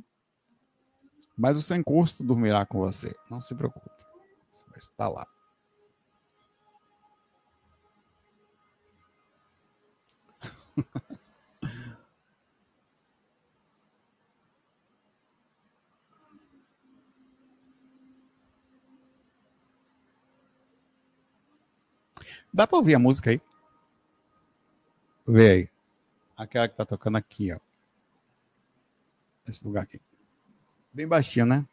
Mas o sem custo dormirá com você, não se preocupe, você vai estar lá. Dá para ouvir a música aí? Vê aí. Aquela que tá tocando aqui, ó. Esse lugar aqui. Bem baixinho, né?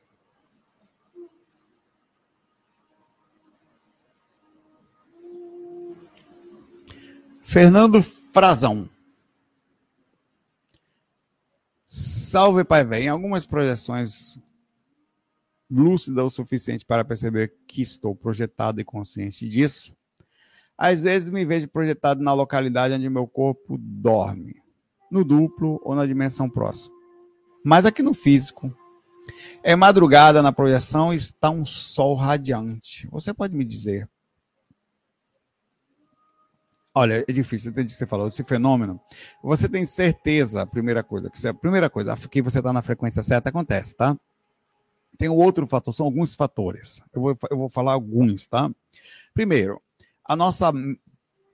Fernando Frazão. Salve, Pai Velho. Em algumas projeções lúcidas o suficiente para perceber que estou projetado e consciente disso, às vezes me vejo projetado na localidade onde meu corpo dorme, no duplo ou na dimensão próxima. Mas aqui no físico, é madrugada na projeção e está um sol radiante. Você pode me dizer? Olha, é difícil, entendi o que você falou. Esse fenômeno, você tem certeza, primeira coisa, que a primeira coisa, que você está na frequência certa, acontece, tá? Tem outro fator, são alguns fatores. Eu vou, eu vou falar alguns, tá? Primeiro, a nossa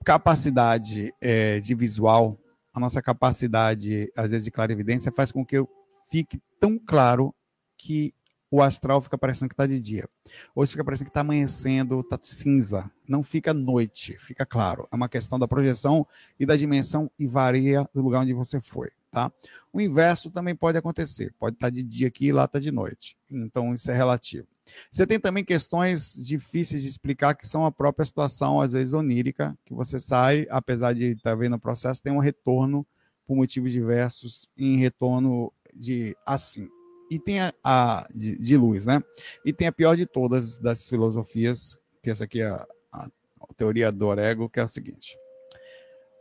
capacidade é, de visual, a nossa capacidade, às vezes, de clarividência, faz com que eu fique tão claro que o astral fica parecendo que está de dia. Hoje fica parecendo que está amanhecendo, está cinza. Não fica noite, fica claro. É uma questão da projeção e da dimensão e varia do lugar onde você foi. Tá? O inverso também pode acontecer. Pode estar tá de dia aqui e lá está de noite. Então, isso é relativo. Você tem também questões difíceis de explicar, que são a própria situação, às vezes onírica, que você sai, apesar de estar vendo o processo, tem um retorno por motivos diversos, em retorno de assim. E tem a, a de, de, luz, né? E tem a pior de todas das filosofias, que essa aqui é a, a, a teoria do Orego, que é a seguinte: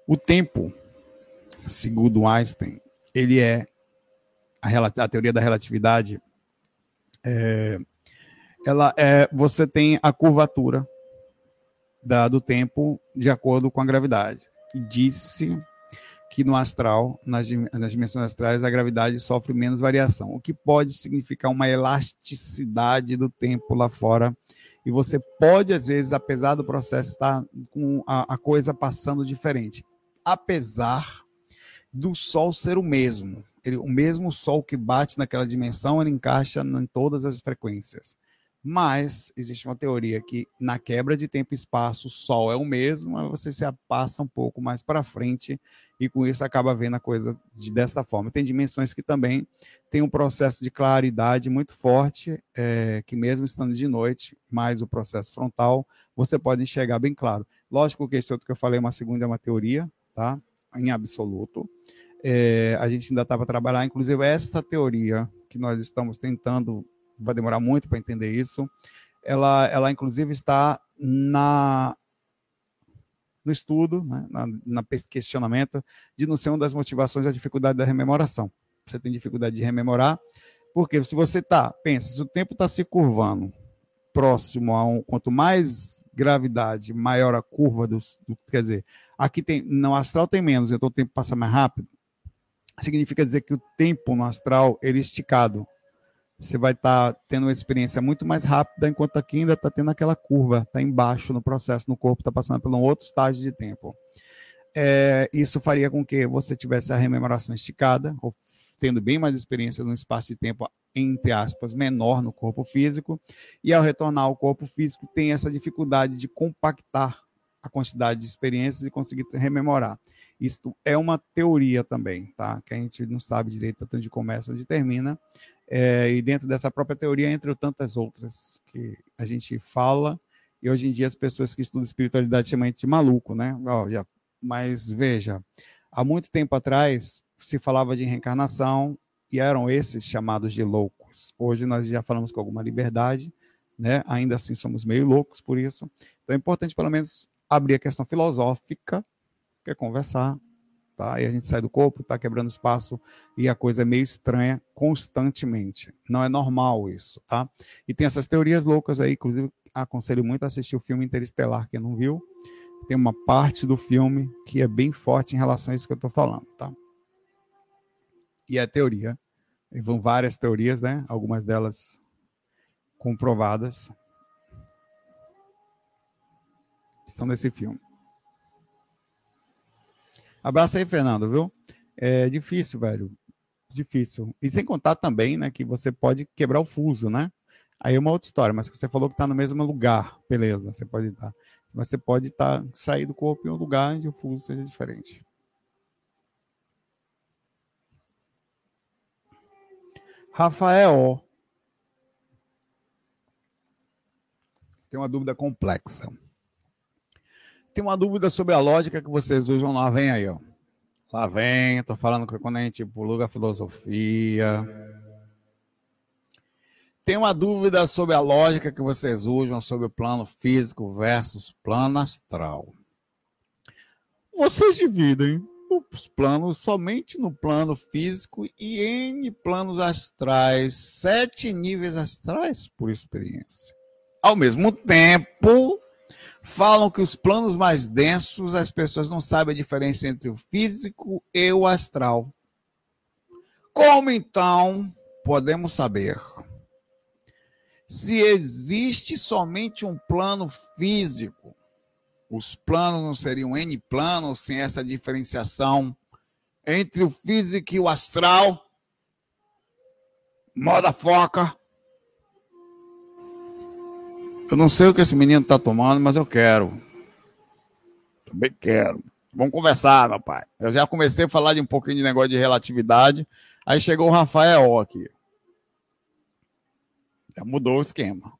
o tempo, segundo Einstein, ele é a, a teoria da relatividade. É, ela é, você tem a curvatura da, do tempo de acordo com a gravidade. E disse que no astral, nas, nas dimensões astrais, a gravidade sofre menos variação, o que pode significar uma elasticidade do tempo lá fora. E você pode, às vezes, apesar do processo estar com a, a coisa passando diferente, apesar do Sol ser o mesmo. Ele, o mesmo Sol que bate naquela dimensão, ele encaixa em todas as frequências. Mas existe uma teoria que na quebra de tempo e espaço o Sol é o mesmo, mas você se passa um pouco mais para frente e com isso acaba vendo a coisa de, desta forma. Tem dimensões que também tem um processo de claridade muito forte, é, que mesmo estando de noite, mais o processo frontal, você pode enxergar bem claro. Lógico que esse outro que eu falei, uma segunda é uma teoria, tá? Em absoluto. É, a gente ainda estava trabalhar, inclusive, essa teoria que nós estamos tentando, vai demorar muito para entender isso, ela, ela inclusive está na no estudo, né, na, na questionamento, de não ser uma das motivações da dificuldade da rememoração. Você tem dificuldade de rememorar, porque se você tá, pensa, se o tempo está se curvando próximo a um, quanto mais gravidade, maior a curva dos, do, quer dizer, aqui tem, no astral tem menos, então o tempo passa mais rápido. Significa dizer que o tempo no astral ele é esticado, você vai estar tá tendo uma experiência muito mais rápida, enquanto aqui ainda está tendo aquela curva, está embaixo no processo, no corpo, está passando por um outro estágio de tempo. É, isso faria com que você tivesse a rememoração esticada, ou tendo bem mais experiência num espaço de tempo, entre aspas, menor no corpo físico, e ao retornar ao corpo físico, tem essa dificuldade de compactar a quantidade de experiências e conseguir rememorar. Isso é uma teoria também, tá? Que a gente não sabe direito tanto onde começa onde termina, é, e dentro dessa própria teoria, entre tantas outras que a gente fala, e hoje em dia as pessoas que estudam espiritualidade chamam a gente de maluco, né? Mas veja, há muito tempo atrás se falava de reencarnação e eram esses chamados de loucos. Hoje nós já falamos com alguma liberdade, né? Ainda assim somos meio loucos por isso. Então é importante pelo menos abrir a questão filosófica, que é conversar, tá? E a gente sai do corpo, tá quebrando espaço e a coisa é meio estranha constantemente. Não é normal isso, tá? E tem essas teorias loucas aí, inclusive aconselho muito a assistir o filme Interestelar, quem não viu. Tem uma parte do filme que é bem forte em relação a isso que eu estou falando, tá? E é teoria. E vão várias teorias, né? Algumas delas comprovadas. Estão nesse filme. Abraço aí, Fernando, viu? É difícil, velho. Difícil. E sem contar também, né, que você pode quebrar o fuso, né? Aí é uma outra história, mas você falou que está no mesmo lugar, beleza, você pode estar. Mas você pode estar tá, sair do corpo em um lugar onde o fuso seja diferente. Rafael. Tem uma dúvida complexa. Tem uma dúvida sobre a lógica que vocês usam lá, vem aí, ó. Lá vem, tô falando que quando a gente puluga a filosofia. Tem uma dúvida sobre a lógica que vocês usam sobre o plano físico versus plano astral. Vocês dividem os planos somente no plano físico e em planos astrais, sete níveis astrais por experiência. Ao mesmo tempo, falam que os planos mais densos as pessoas não sabem a diferença entre o físico e o astral. Como então podemos saber se existe somente um plano físico? Os planos não seriam N planos sem essa diferenciação entre o físico e o astral? Moda foca. Eu não sei o que esse menino está tomando, mas eu quero. Também quero. Vamos conversar, meu pai. Eu já comecei a falar de um pouquinho de negócio de relatividade. Aí chegou o Rafael aqui. Já mudou o esquema.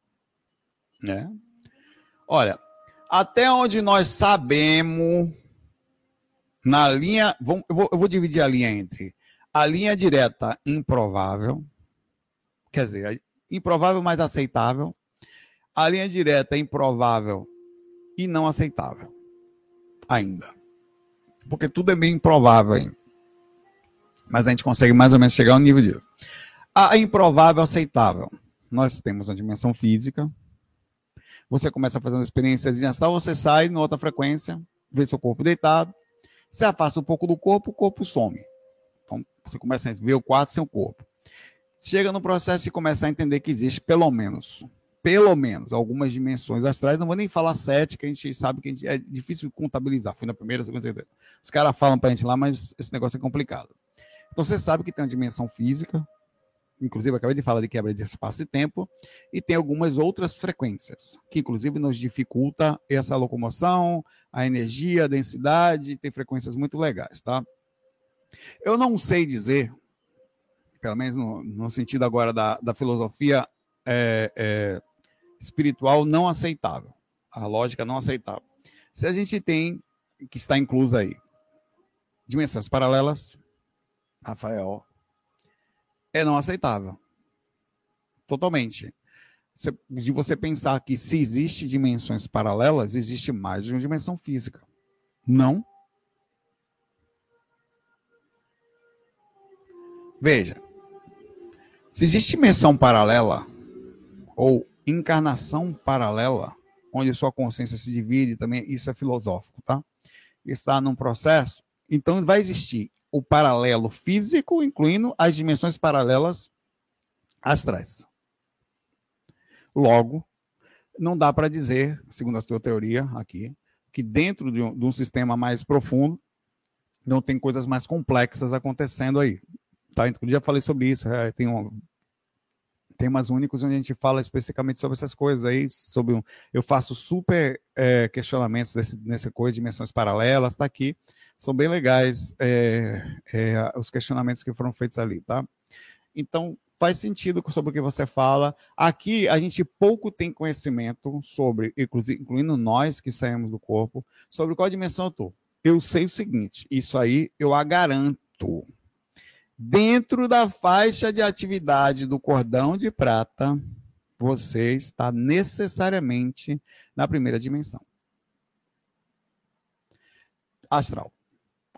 Né? Olha, até onde nós sabemos, na linha. eu, vou, eu vou dividir a linha entre a linha direta improvável, quer dizer, improvável, mas aceitável, a linha direta é improvável e não aceitável. Ainda. Porque tudo é bem improvável ainda. Mas a gente consegue mais ou menos chegar ao nível disso. A improvável aceitável. Nós temos uma dimensão física. Você começa a fazer uma experiência astral, você sai em outra frequência, vê seu corpo deitado. Você afasta um pouco do corpo, o corpo some. Então, você começa a ver o quarto sem o corpo. Chega no processo e começa a entender que existe pelo menos pelo menos algumas dimensões astrais, não vou nem falar sete, que a gente sabe que gente, é difícil contabilizar. Fui na primeira, segunda, terceira. Os caras falam para a gente lá, mas esse negócio é complicado. Então você sabe que tem uma dimensão física, inclusive acabei de falar de quebra de espaço e tempo, e tem algumas outras frequências, que inclusive nos dificulta essa locomoção, a energia, a densidade, tem frequências muito legais, tá? Eu não sei dizer, pelo menos no, no sentido agora da, da filosofia é, é, espiritual não aceitável, a lógica não aceitável. Se a gente tem, que está incluso aí, dimensões paralelas, Rafael, é não aceitável. Totalmente. De você pensar que se existe dimensões paralelas, existe mais de uma dimensão física. Não. Veja, se existe dimensão paralela ou encarnação paralela, onde sua consciência se divide, também isso é filosófico, tá? Está num processo, então vai existir o paralelo físico, incluindo as dimensões paralelas astrais. Logo, não dá para dizer, segundo a sua teoria aqui, que dentro de um, de um, sistema mais profundo não tem coisas mais complexas acontecendo aí. Tá? Inclusive, já falei sobre isso. É, tem um, temas únicos onde a gente fala especificamente sobre essas coisas aí, sobre um, eu faço super é, questionamentos desse, nessa coisa, dimensões paralelas, está aqui são bem legais é, é, os questionamentos que foram feitos ali, tá? Então, faz sentido sobre o que você fala. Aqui, a gente pouco tem conhecimento sobre, incluindo nós que saímos do corpo, sobre qual dimensão eu estou. Eu sei o seguinte, isso aí eu a garanto. Dentro da faixa de atividade do cordão de prata, você está necessariamente na primeira dimensão astral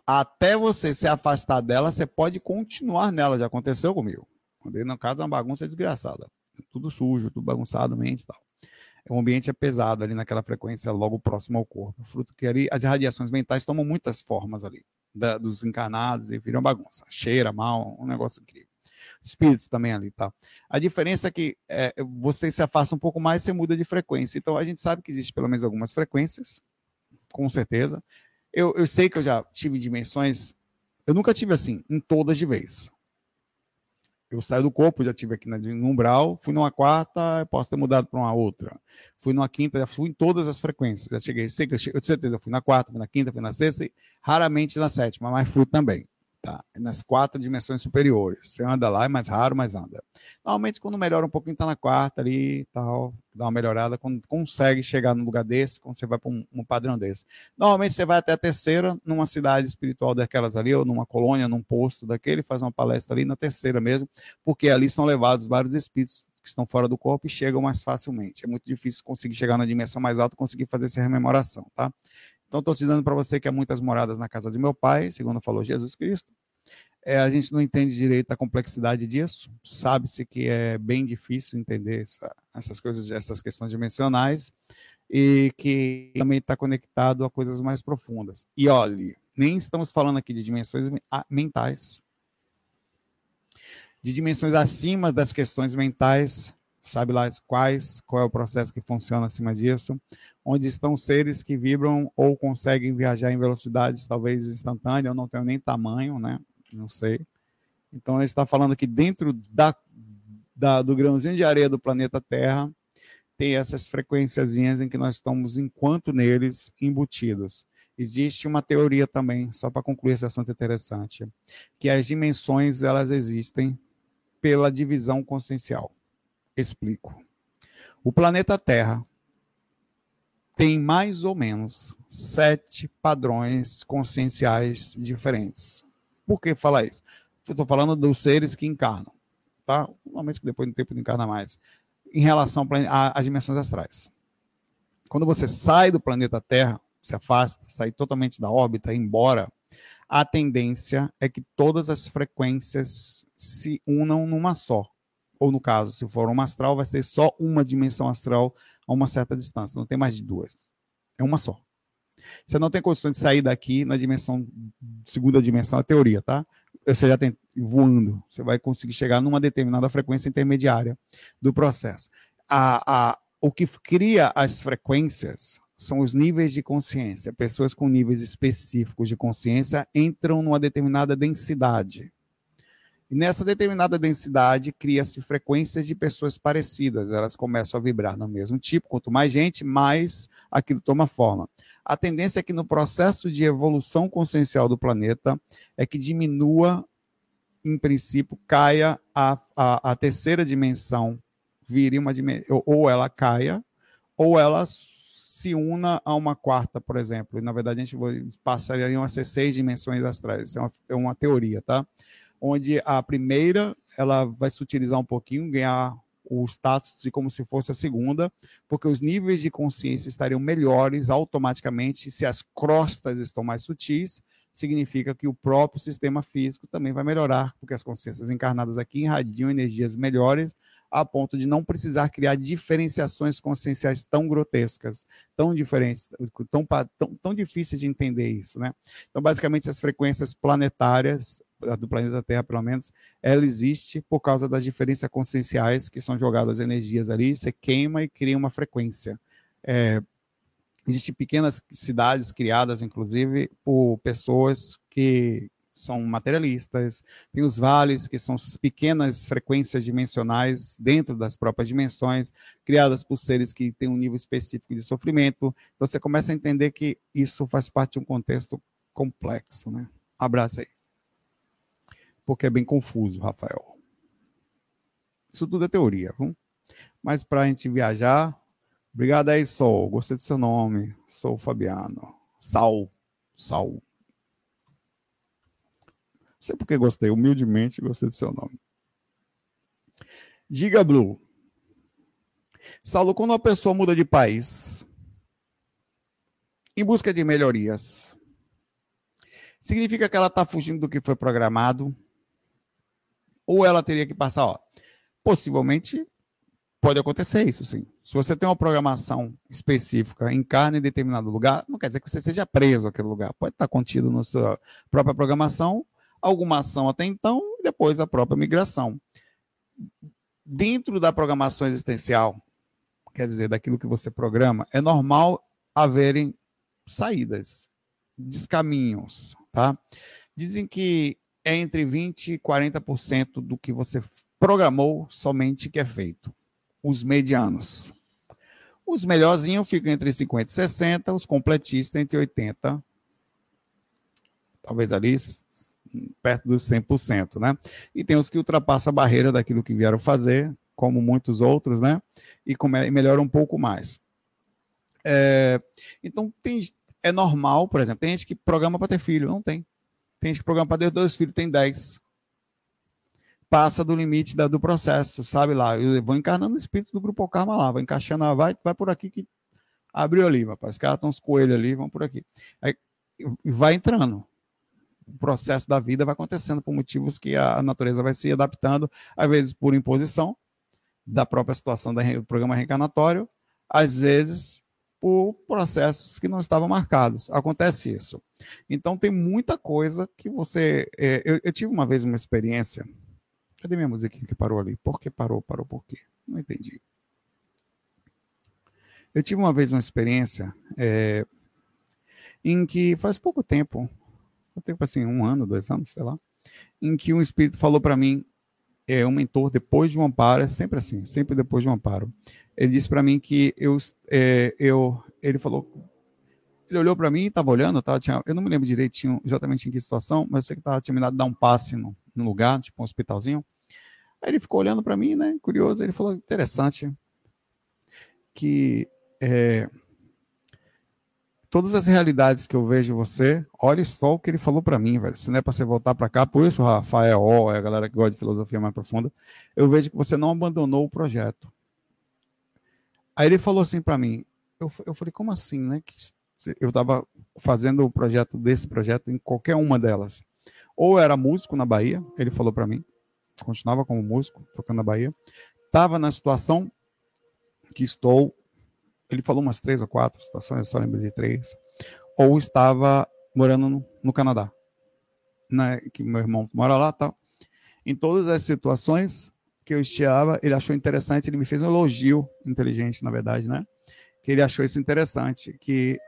até você se afastar dela, você pode continuar nela. Já aconteceu comigo. Andei na casa, é uma bagunça desgraçada. Tudo sujo, tudo bagunçado, mente e tal. O ambiente é pesado ali naquela frequência logo próximo ao corpo. Fruto que ali, as radiações mentais tomam muitas formas ali, da, dos encarnados e viram bagunça. Cheira mal, um negócio incrível. Espíritos também ali, tá? A diferença é que é, você se afasta um pouco mais, você muda de frequência. Então a gente sabe que existe pelo menos algumas frequências, com certeza. Eu, eu sei que eu já tive dimensões. Eu nunca tive assim, em todas de vez. Eu saio do corpo, já tive aqui no umbral, fui numa quarta, posso ter mudado para uma outra. Fui numa quinta, já fui em todas as frequências. Já cheguei, sei que eu, eu tenho certeza, eu fui na quarta, fui na quinta, fui na sexta, e raramente na sétima, mas fui também. Tá, nas quatro dimensões superiores. Você anda lá, é mais raro, mas anda. Normalmente, quando melhora um pouquinho, tá na quarta ali tal, dá uma melhorada, quando consegue chegar num lugar desse, quando você vai para um, um, padrão desse. Normalmente, você vai até a terceira, numa cidade espiritual daquelas ali, ou numa colônia, num posto daquele, faz uma palestra ali na terceira mesmo, porque ali são levados vários espíritos que estão fora do corpo e chegam mais facilmente. É muito difícil conseguir chegar na dimensão mais alta, conseguir fazer essa rememoração, tá? Então, estou te dando para você que há muitas moradas na casa de meu pai, segundo falou Jesus Cristo. É, a gente não entende direito a complexidade disso. Sabe-se que é bem difícil entender essa, essas coisas, essas questões dimensionais, e que também está conectado a coisas mais profundas. E olhe, nem estamos falando aqui de dimensões mentais, de dimensões acima das questões mentais, sabe lá quais, qual é o processo que funciona acima disso, onde estão seres que vibram ou conseguem viajar em velocidades talvez instantâneas, eu não tenho nem tamanho, né? Não sei. Então ele está falando que dentro da, da, do grãozinho de areia do planeta Terra tem essas frequênciazinhas em que nós estamos, enquanto neles, embutidos. Existe uma teoria também, só para concluir esse assunto interessante, que as dimensões elas existem pela divisão consciencial. Explico. O planeta Terra tem mais ou menos sete padrões conscienciais diferentes. Por que falar isso? Estou falando dos seres que encarnam, tá? Normalmente depois do tempo não encarna mais. Em relação às dimensões astrais. Quando você sai do planeta Terra, se afasta, sai totalmente da órbita, embora, a tendência é que todas as frequências se unam numa só ou no caso, se for uma astral, vai ter só uma dimensão astral a uma certa distância, não tem mais de duas. É uma só. Você não tem condições de sair daqui na dimensão, segunda dimensão, a teoria, tá? Você já tem voando, você vai conseguir chegar numa determinada frequência intermediária do processo. A, a, o que cria as frequências são os níveis de consciência. Pessoas com níveis específicos de consciência entram numa determinada densidade E nessa determinada densidade, cria-se frequências de pessoas parecidas. Elas começam a vibrar no mesmo tipo. Quanto mais gente, mais aquilo toma forma. A tendência é que no processo de evolução consciencial do planeta é que diminua, em princípio, caia a, a, a terceira dimensão, vire uma dimensão, ou ela caia, ou ela se una a uma quarta, por exemplo. E, na verdade, a gente passaria a ser seis dimensões astrais. Isso é uma, é uma teoria, tá? Onde a primeira ela vai se utilizar um pouquinho, ganhar o status de como se fosse a segunda, porque os níveis de consciência estariam melhores automaticamente se as crostas estão mais sutis, significa que o próprio sistema físico também vai melhorar, porque as consciências encarnadas aqui irradiam energias melhores, a ponto de não precisar criar diferenciações conscienciais tão grotescas, tão diferentes, tão, tão, tão difíceis de entender isso, né? Então, basicamente, as frequências planetárias do planeta Terra, pelo menos, ela existe por causa das diferenças conscienciais que são jogadas energias ali, você queima e cria uma frequência. É, Existem pequenas cidades criadas, inclusive, por pessoas que são materialistas, tem os vales, que são pequenas frequências dimensionais dentro das próprias dimensões, criadas por seres que têm um nível específico de sofrimento. Então você começa a entender que isso faz parte de um contexto complexo, né? Abraço aí porque é bem confuso, Rafael. Isso tudo é teoria, viu? Mas para a gente viajar, obrigado aí, Sol. Gostei do seu nome. Sou Fabiano. Sal. Sal. Sei porque gostei, humildemente gostei do seu nome. Diga Blue. Saulo, quando uma pessoa muda de país em busca de melhorias, significa que ela está fugindo do que foi programado, ou ela teria que passar, ó, possivelmente pode acontecer isso, sim. Se você tem uma programação específica, encarna em determinado lugar, não quer dizer que você seja preso àquele lugar. Pode estar contido na sua própria programação, alguma ação até então, e depois a própria migração. Dentro da programação existencial, quer dizer, daquilo que você programa, é normal haverem saídas, descaminhos, tá? Dizem que é entre 20% e 40% do que você programou somente que é feito. Os medianos. Os melhorzinhos ficam entre 50 e 60, os completistas entre 80, talvez ali perto dos 100%, né? E tem os que ultrapassam a barreira daquilo que vieram fazer, como muitos outros, né? E, come, melhoram um pouco mais. É, então, tem, é normal, por exemplo, tem gente que programa para ter filho, não tem. Tem que programar para ter dois filhos, tem dez. Passa do limite da, do processo, sabe lá. Eu vou encarnando espíritos do grupo Karma lá, vai encaixando, vai, vai por aqui que abriu ali, rapaz. Os caras estão os coelhos ali, vão por aqui. Aí vai entrando. O processo da vida vai acontecendo por motivos que a natureza vai se adaptando, às vezes por imposição da própria situação do programa reencarnatório, às vezes por processos que não estavam marcados. Acontece isso. Então, tem muita coisa que você. É, eu, eu, tive uma vez uma experiência. Cadê minha musiquinha que parou ali? Por que parou? Parou por quê? Não entendi. Eu tive uma vez uma experiência é, em que faz pouco tempo, tempo assim, um ano, dois anos, sei lá, em que um espírito falou para mim, é um mentor, depois de um amparo, é sempre assim, sempre depois de um amparo ele disse para mim que eu, é, eu, ele falou, ele olhou para mim, estava olhando, tava, tinha, eu não me lembro direitinho exatamente em que situação, mas eu sei que tava, tinha me dado dar um passe no, no lugar, tipo um hospitalzinho. Aí ele ficou olhando para mim, né, curioso, ele falou, interessante, que é, todas as realidades que eu vejo você, olhe só o que ele falou para mim, velho. Se não é para você voltar para cá, por isso, Rafael, é a galera que gosta de filosofia mais profunda, eu vejo que você não abandonou o projeto. Aí ele falou assim para mim, eu, eu falei, como assim, né? Que eu estava fazendo o projeto desse projeto em qualquer uma delas. Ou era músico na Bahia, ele falou para mim, continuava como músico, tocando na Bahia. Estava na situação que estou, ele falou umas três ou quatro situações, eu só lembro de três. Ou estava morando no, no Canadá, né? Que meu irmão mora lá, tal. Em todas as situações, que eu estiava, ele achou interessante, ele me fez um elogio inteligente, na verdade, né? Que ele achou isso interessante, que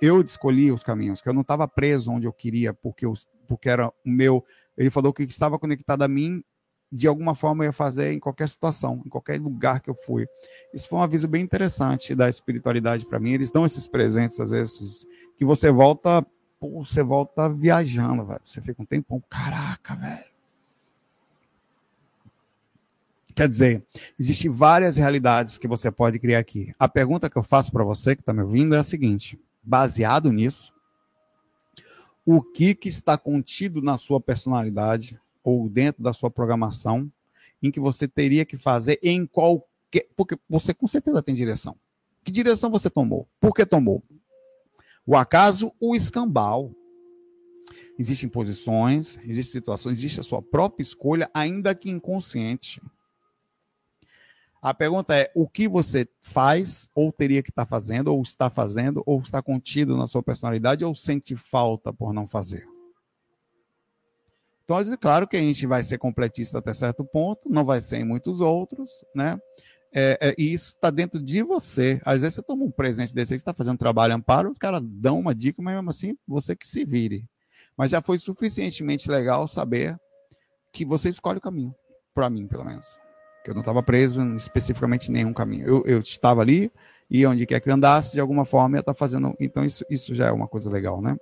eu escolhi os caminhos, que eu não estava preso onde eu queria, porque, eu, porque era o meu. Ele falou que estava conectado a mim de alguma forma eu ia fazer em qualquer situação, em qualquer lugar que eu fui. Isso foi um aviso bem interessante da espiritualidade para mim. Eles dão esses presentes, às vezes, que você volta, pô, você volta viajando, velho. Você fica um tempão, caraca, velho. Quer dizer, existem várias realidades que você pode criar aqui. A pergunta que eu faço para você que está me ouvindo é a seguinte: baseado nisso, o que, que está contido na sua personalidade ou dentro da sua programação em que você teria que fazer em qualquer. Porque você com certeza tem direção. Que direção você tomou? Por que tomou? O acaso, o escambau. Existem posições, existem situações, existe a sua própria escolha, ainda que inconsciente. A pergunta é: o que você faz, ou teria que estar fazendo, ou está fazendo, ou está contido na sua personalidade, ou sente falta por não fazer? Então, claro que a gente vai ser completista até certo ponto, não vai ser em muitos outros, né? É, é, e isso está dentro de você. Às vezes você toma um presente desse aí, você está fazendo trabalho amparo, os caras dão uma dica, mas mesmo assim você que se vire. Mas já foi suficientemente legal saber que você escolhe o caminho, para mim, pelo menos que eu não estava preso em especificamente nenhum caminho. Eu, eu estava ali e onde quer que eu andasse, de alguma forma, ia estar tá fazendo. Então, isso, isso já é uma coisa legal, né?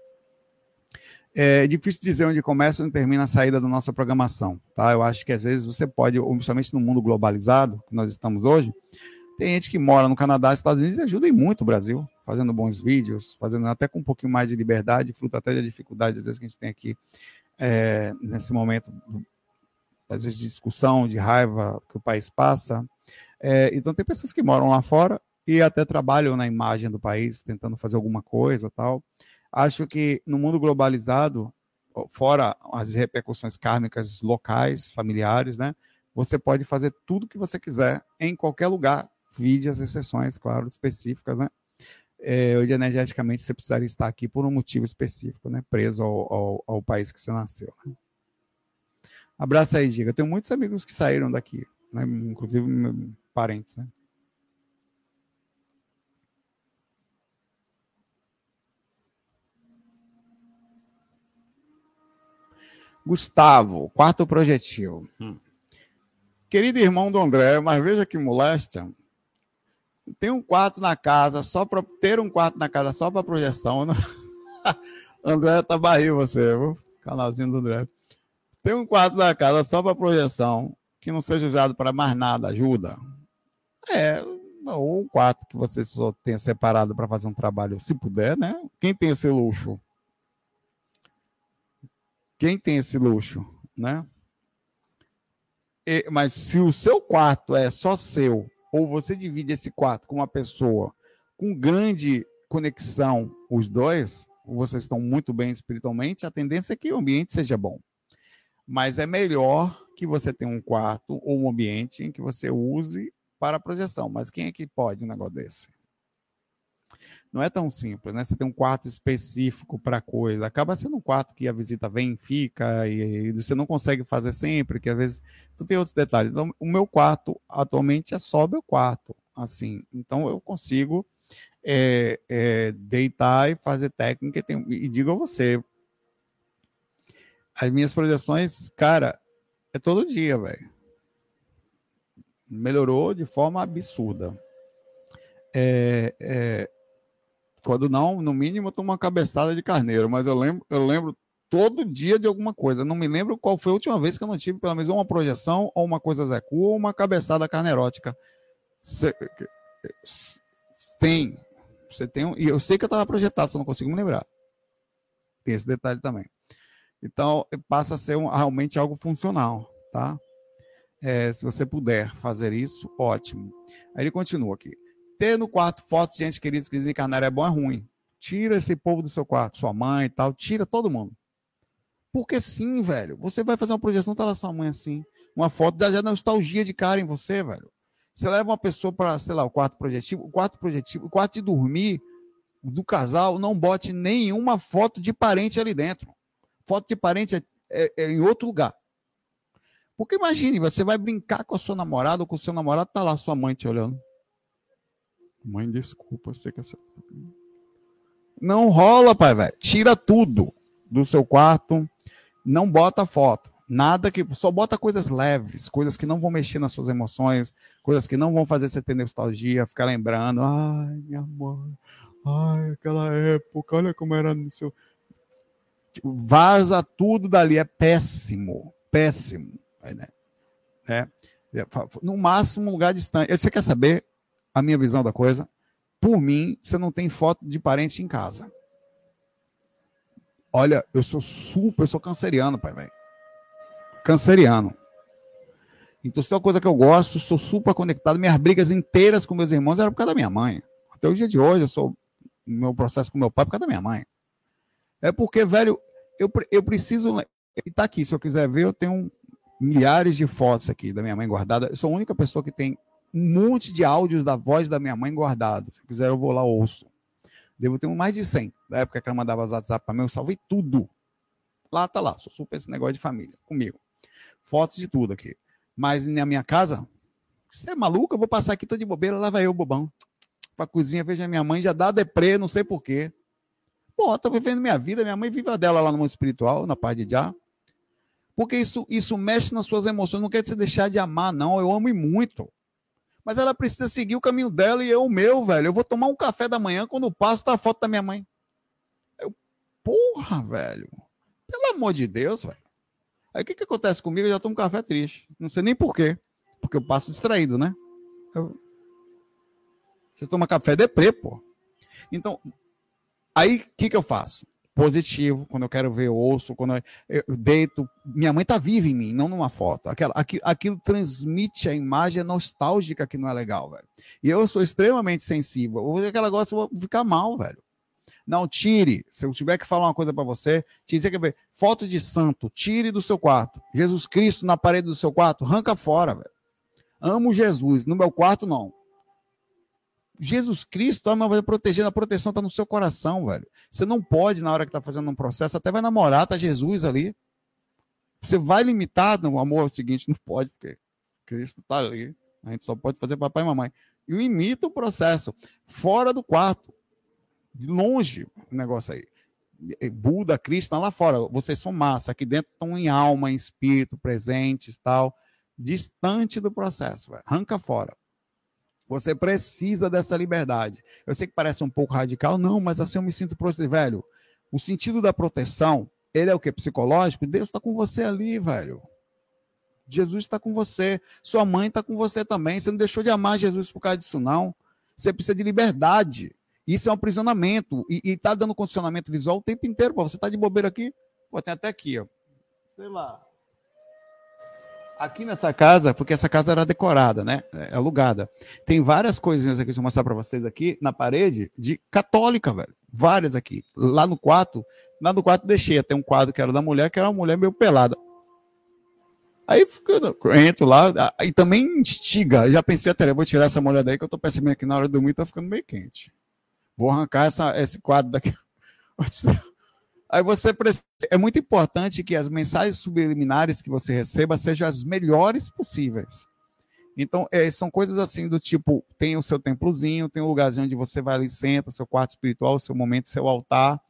É difícil dizer onde começa e onde termina a saída da nossa programação, tá? Eu acho que às vezes você pode, principalmente no mundo globalizado que nós estamos hoje, tem gente que mora no Canadá, Estados Unidos e ajuda muito o Brasil, fazendo bons vídeos, fazendo até com um pouquinho mais de liberdade, fruto até da dificuldade às vezes que a gente tem aqui é, nesse momento às vezes de discussão, de raiva que o país passa. É, então tem pessoas que moram lá fora e até trabalham na imagem do país, tentando fazer alguma coisa tal. Acho que no mundo globalizado, fora as repercussões kármicas locais, familiares, né? Você pode fazer tudo que você quiser em qualquer lugar, vide as exceções, claro, específicas, né? É, hoje, energeticamente, você precisaria estar aqui por um motivo específico, né? Preso ao, ao, ao país que você nasceu. Né? Abraço aí, Giga. Eu tenho muitos amigos que saíram daqui, né? inclusive parentes, né? Gustavo, quarto projetivo. Hum. Querido irmão do André, mas veja que moléstia. Tem um quarto na casa só para ter um quarto na casa só para projeção. Né? André tá barril você, viu? Canalzinho do André. Tem um quarto da casa só para projeção, que não seja usado para mais nada, ajuda. É, ou um quarto que você só tenha separado para fazer um trabalho, se puder, né? Quem tem esse luxo? Quem tem esse luxo, né? E, mas se o seu quarto é só seu, ou você divide esse quarto com uma pessoa com grande conexão, os dois, vocês estão muito bem espiritualmente, a tendência é que o ambiente seja bom. Mas é melhor que você tenha um quarto ou um ambiente em que você use para projeção. Mas quem é que pode um negócio desse? Não é tão simples, né? Você tem um quarto específico para coisa. Acaba sendo um quarto que a visita vem, fica, e, e você não consegue fazer sempre, que às vezes. Tu tem outros detalhes. Então, o meu quarto atualmente é só meu quarto. Assim, então eu consigo é, é, deitar e fazer técnica. E, tem, e digo a você, as minhas projeções, cara, é todo dia, velho. Melhorou de forma absurda. É, é, quando não, no mínimo, eu tomo uma cabeçada de carneiro, mas eu lembro, eu lembro todo dia de alguma coisa. Não me lembro qual foi a última vez que eu não tive pelo menos uma projeção, ou uma coisa zecu, ou uma cabeçada carneirótica. Cê, tem. Você tem. E eu sei que eu estava projetado, só não consigo me lembrar. Tem esse detalhe também. Então, passa a ser um, realmente algo funcional, tá? É, se você puder fazer isso, ótimo. Aí ele continua aqui. Ter no quarto fotos de gente querida que desencarnaram é bom é ruim? Tira esse povo do seu quarto, sua mãe e tal, tira todo mundo. Porque sim, velho. Você vai fazer uma projeção, tá lá sua mãe assim. Uma foto da nostalgia de cara em você, velho. Você leva uma pessoa para, sei lá, o quarto projetivo, o quarto projetivo, o quarto de dormir do casal, não bote nenhuma foto de parente ali dentro foto de parente é, é, é, em outro lugar. Porque imagine, você vai brincar com a sua namorada ou com o seu namorado, tá lá sua mãe te olhando. Mãe, desculpa, sei que é seu. Não rola, pai, velho. Tira tudo do seu quarto. Não bota foto. Nada que. Só bota coisas leves, coisas que não vão mexer nas suas emoções, coisas que não vão fazer você ter nostalgia, ficar lembrando. Ai, minha mãe. Ai, aquela época, olha como era no seu. Vaza tudo dali, é péssimo. Péssimo. Né? É, é, no máximo, um lugar distante. Você quer saber a minha visão da coisa? Por mim, você não tem foto de parente em casa. Olha, eu sou super, eu sou canceriano, pai, velho canceriano. Então, se tem uma coisa que eu gosto, sou super conectado. Minhas brigas inteiras com meus irmãos eram por causa da minha mãe. Até o dia de hoje, eu sou meu processo com meu pai por causa da minha mãe. É porque, velho, eu, eu preciso. Tá aqui, se eu quiser ver, eu tenho milhares de fotos aqui da minha mãe guardada. Eu sou a única pessoa que tem um monte de áudios da voz da minha mãe guardado. Se quiser, eu vou lá ouço. Devo ter mais de 100. Da época que ela mandava WhatsApp para mim, eu salvei tudo. Lá tá lá, sou super esse negócio de família, comigo fotos de tudo aqui. Mas na minha casa, você é maluco? Eu vou passar aqui, tô de bobeira, lá vai eu, bobão. Pra cozinha, veja minha mãe, já dá deprê, não sei porquê. Pô, tô vivendo minha vida, minha mãe vive a dela lá no mundo espiritual, na parte de já. Porque isso, isso mexe nas suas emoções, não quer se deixar de amar, não. Eu amo muito. Mas ela precisa seguir o caminho dela e eu o meu, velho. Eu vou tomar um café da manhã quando passo tá a foto da minha mãe. Eu, porra, velho. Pelo amor de Deus, velho. Aí o que, que acontece comigo? Eu já tomo café triste. Não sei nem por quê. Porque eu passo distraído, né? Eu... Você toma café deprê, pô. Então, aí o que, que eu faço? Positivo, quando eu quero ver, ouço, quando eu, eu deito. Minha mãe tá viva em mim, não numa foto. Aquela, aquilo, aquilo transmite a imagem nostálgica que não é legal, velho. E eu sou extremamente sensível. Vou ver aquela gosta, eu vou ficar mal, velho. Não, tire. Se eu tiver que falar uma coisa para você, tire, quer ver, foto de santo, tire do seu quarto. Jesus Cristo na parede do seu quarto, arranca fora, velho. Amo Jesus, no meu quarto não. Jesus Cristo está tá protegendo, a proteção está no seu coração, velho. Você não pode, na hora que está fazendo um processo, até vai namorar, tá Jesus ali. Você vai limitar, no amor, é o seguinte, não pode, porque Cristo está ali. A gente só pode fazer papai e mamãe. Limita o processo. Fora do quarto de longe o negócio aí. Buda, Cristo lá fora. Vocês são massa. Aqui dentro estão em alma, em espírito, presentes tal. Distante do processo. Véio. Arranca fora. Você precisa dessa liberdade. Eu sei que parece um pouco radical, não, mas assim eu me sinto protegido. Velho, o sentido da proteção, ele é o que? Psicológico? Deus está com você ali, velho. Jesus está com você. Sua mãe está com você também. Você não deixou de amar Jesus por causa disso, não. Você precisa de liberdade. Isso é um aprisionamento. E, está dando condicionamento visual o tempo inteiro. Pô, você está de bobeira aqui? Pô, tem até aqui, ó. Sei lá. Aqui nessa casa, porque essa casa era decorada, né? É alugada. Tem várias coisinhas aqui, deixa eu mostrar para vocês aqui, na parede, de católica, velho. Várias aqui. Lá no quarto, lá no quarto deixei até um quadro que era da mulher, que era uma mulher meio pelada. Aí eu entro lá, e também instiga. Já pensei até, vou tirar essa mulher daí, que eu tô percebendo que na hora de dormir tá ficando meio quente. Vou arrancar essa, esse quadro daqui. Aí você precisa, é muito importante que as mensagens subliminares que você receba sejam as melhores possíveis. Então, é, são coisas assim do tipo, tem o seu templozinho, tem um lugarzinho onde você vai ali, senta, seu quarto espiritual, seu momento, seu altar,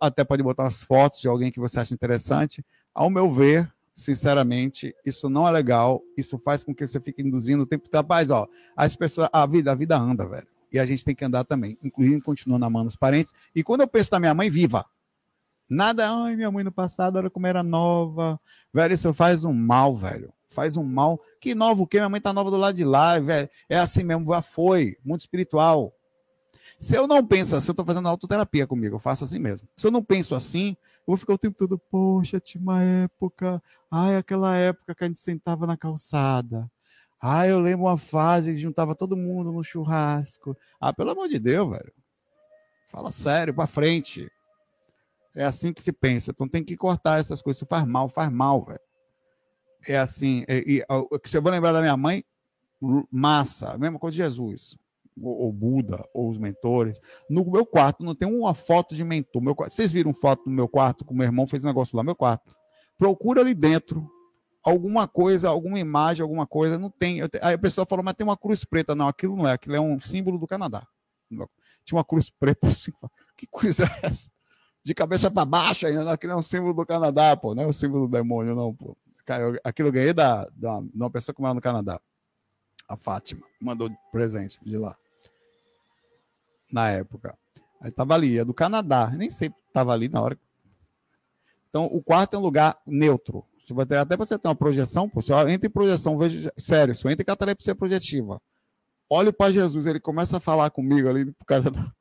até pode botar umas fotos de alguém que você acha interessante. Ao meu ver, sinceramente, isso não é legal, isso faz com que você fique induzindo o tempo. Rapaz, ó, as pessoas, a vida, a vida anda, velho e a gente tem que andar também, inclusive continuando amando os parentes. E quando eu penso na minha mãe viva, nada, ai, minha mãe no passado era como era nova, velho, isso faz um mal, velho. Faz um mal. Que novo o quê? Minha mãe tá nova do lado de lá, velho. É assim mesmo, já foi. Mundo espiritual. Se eu não penso assim, eu tô fazendo autoterapia comigo, eu faço assim mesmo. Se eu não penso assim, eu vou ficar o tempo todo, poxa, tinha uma época, ai, aquela época que a gente sentava na calçada. Ah, eu lembro uma fase que juntava todo mundo no churrasco. Ah, pelo amor de Deus, velho. Fala sério, pra frente. É assim que se pensa. Então tem que cortar essas coisas. Isso faz mal, faz mal, velho. É assim. E, e, se eu vou lembrar da minha mãe, massa. Mesma coisa de Jesus. Ou, ou, Buda, ou os mentores. No meu quarto não tem uma foto de mentor. Meu, vocês viram foto no meu quarto que o meu irmão fez um negócio lá meu quarto? Procura ali dentro alguma coisa, alguma imagem, alguma coisa, não tem. Aí a pessoa falou, mas tem uma cruz preta. Não, aquilo não é, aquilo é um símbolo do Canadá. Tinha uma cruz preta assim, que coisa é essa? De cabeça para baixo ainda, aquilo é um símbolo do Canadá, pô, não é o símbolo do demônio, não, pô. aquilo eu ganhei da, da, de uma pessoa que mora no Canadá. A Fátima. Mandou presente de lá. Na época. Aí tava ali, é do Canadá. Nem sei tava ali na hora. Então, o quarto é um lugar neutro. Você, até você ter uma projeção, pô, você entra em projeção, veja, sério, você entra em catalepsia projetiva. Olho para Jesus, ele começa a falar comigo ali por causa da,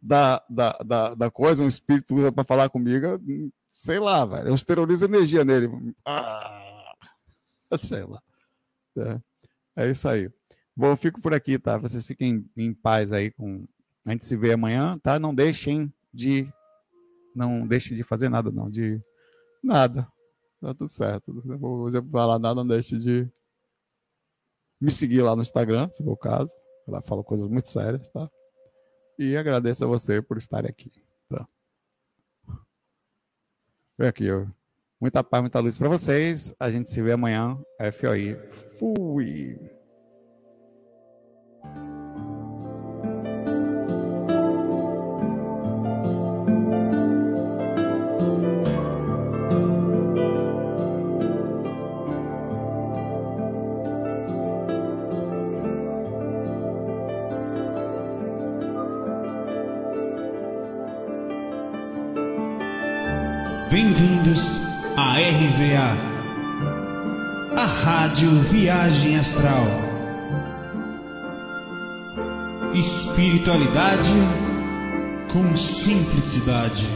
da, da, da coisa, um espírito usa para falar comigo, sei lá, velho. Eu esterilizo energia nele. Ah, sei lá. É, é isso aí. Bom, eu fico por aqui, tá? Vocês fiquem em paz aí com. A gente se vê amanhã, tá? Não deixem de. Não deixem de fazer nada, não. De nada. Tá tudo certo. Não vou falar nada, não deixe de me seguir lá no Instagram, se for o caso. Ela fala coisas muito sérias, tá? E agradeço a você por estar aqui. Tá? Vem aqui. Muita paz, muita luz para vocês. A gente se vê amanhã. FOI. Fui. RVA, a Rádio Viagem Astral. Espiritualidade com simplicidade.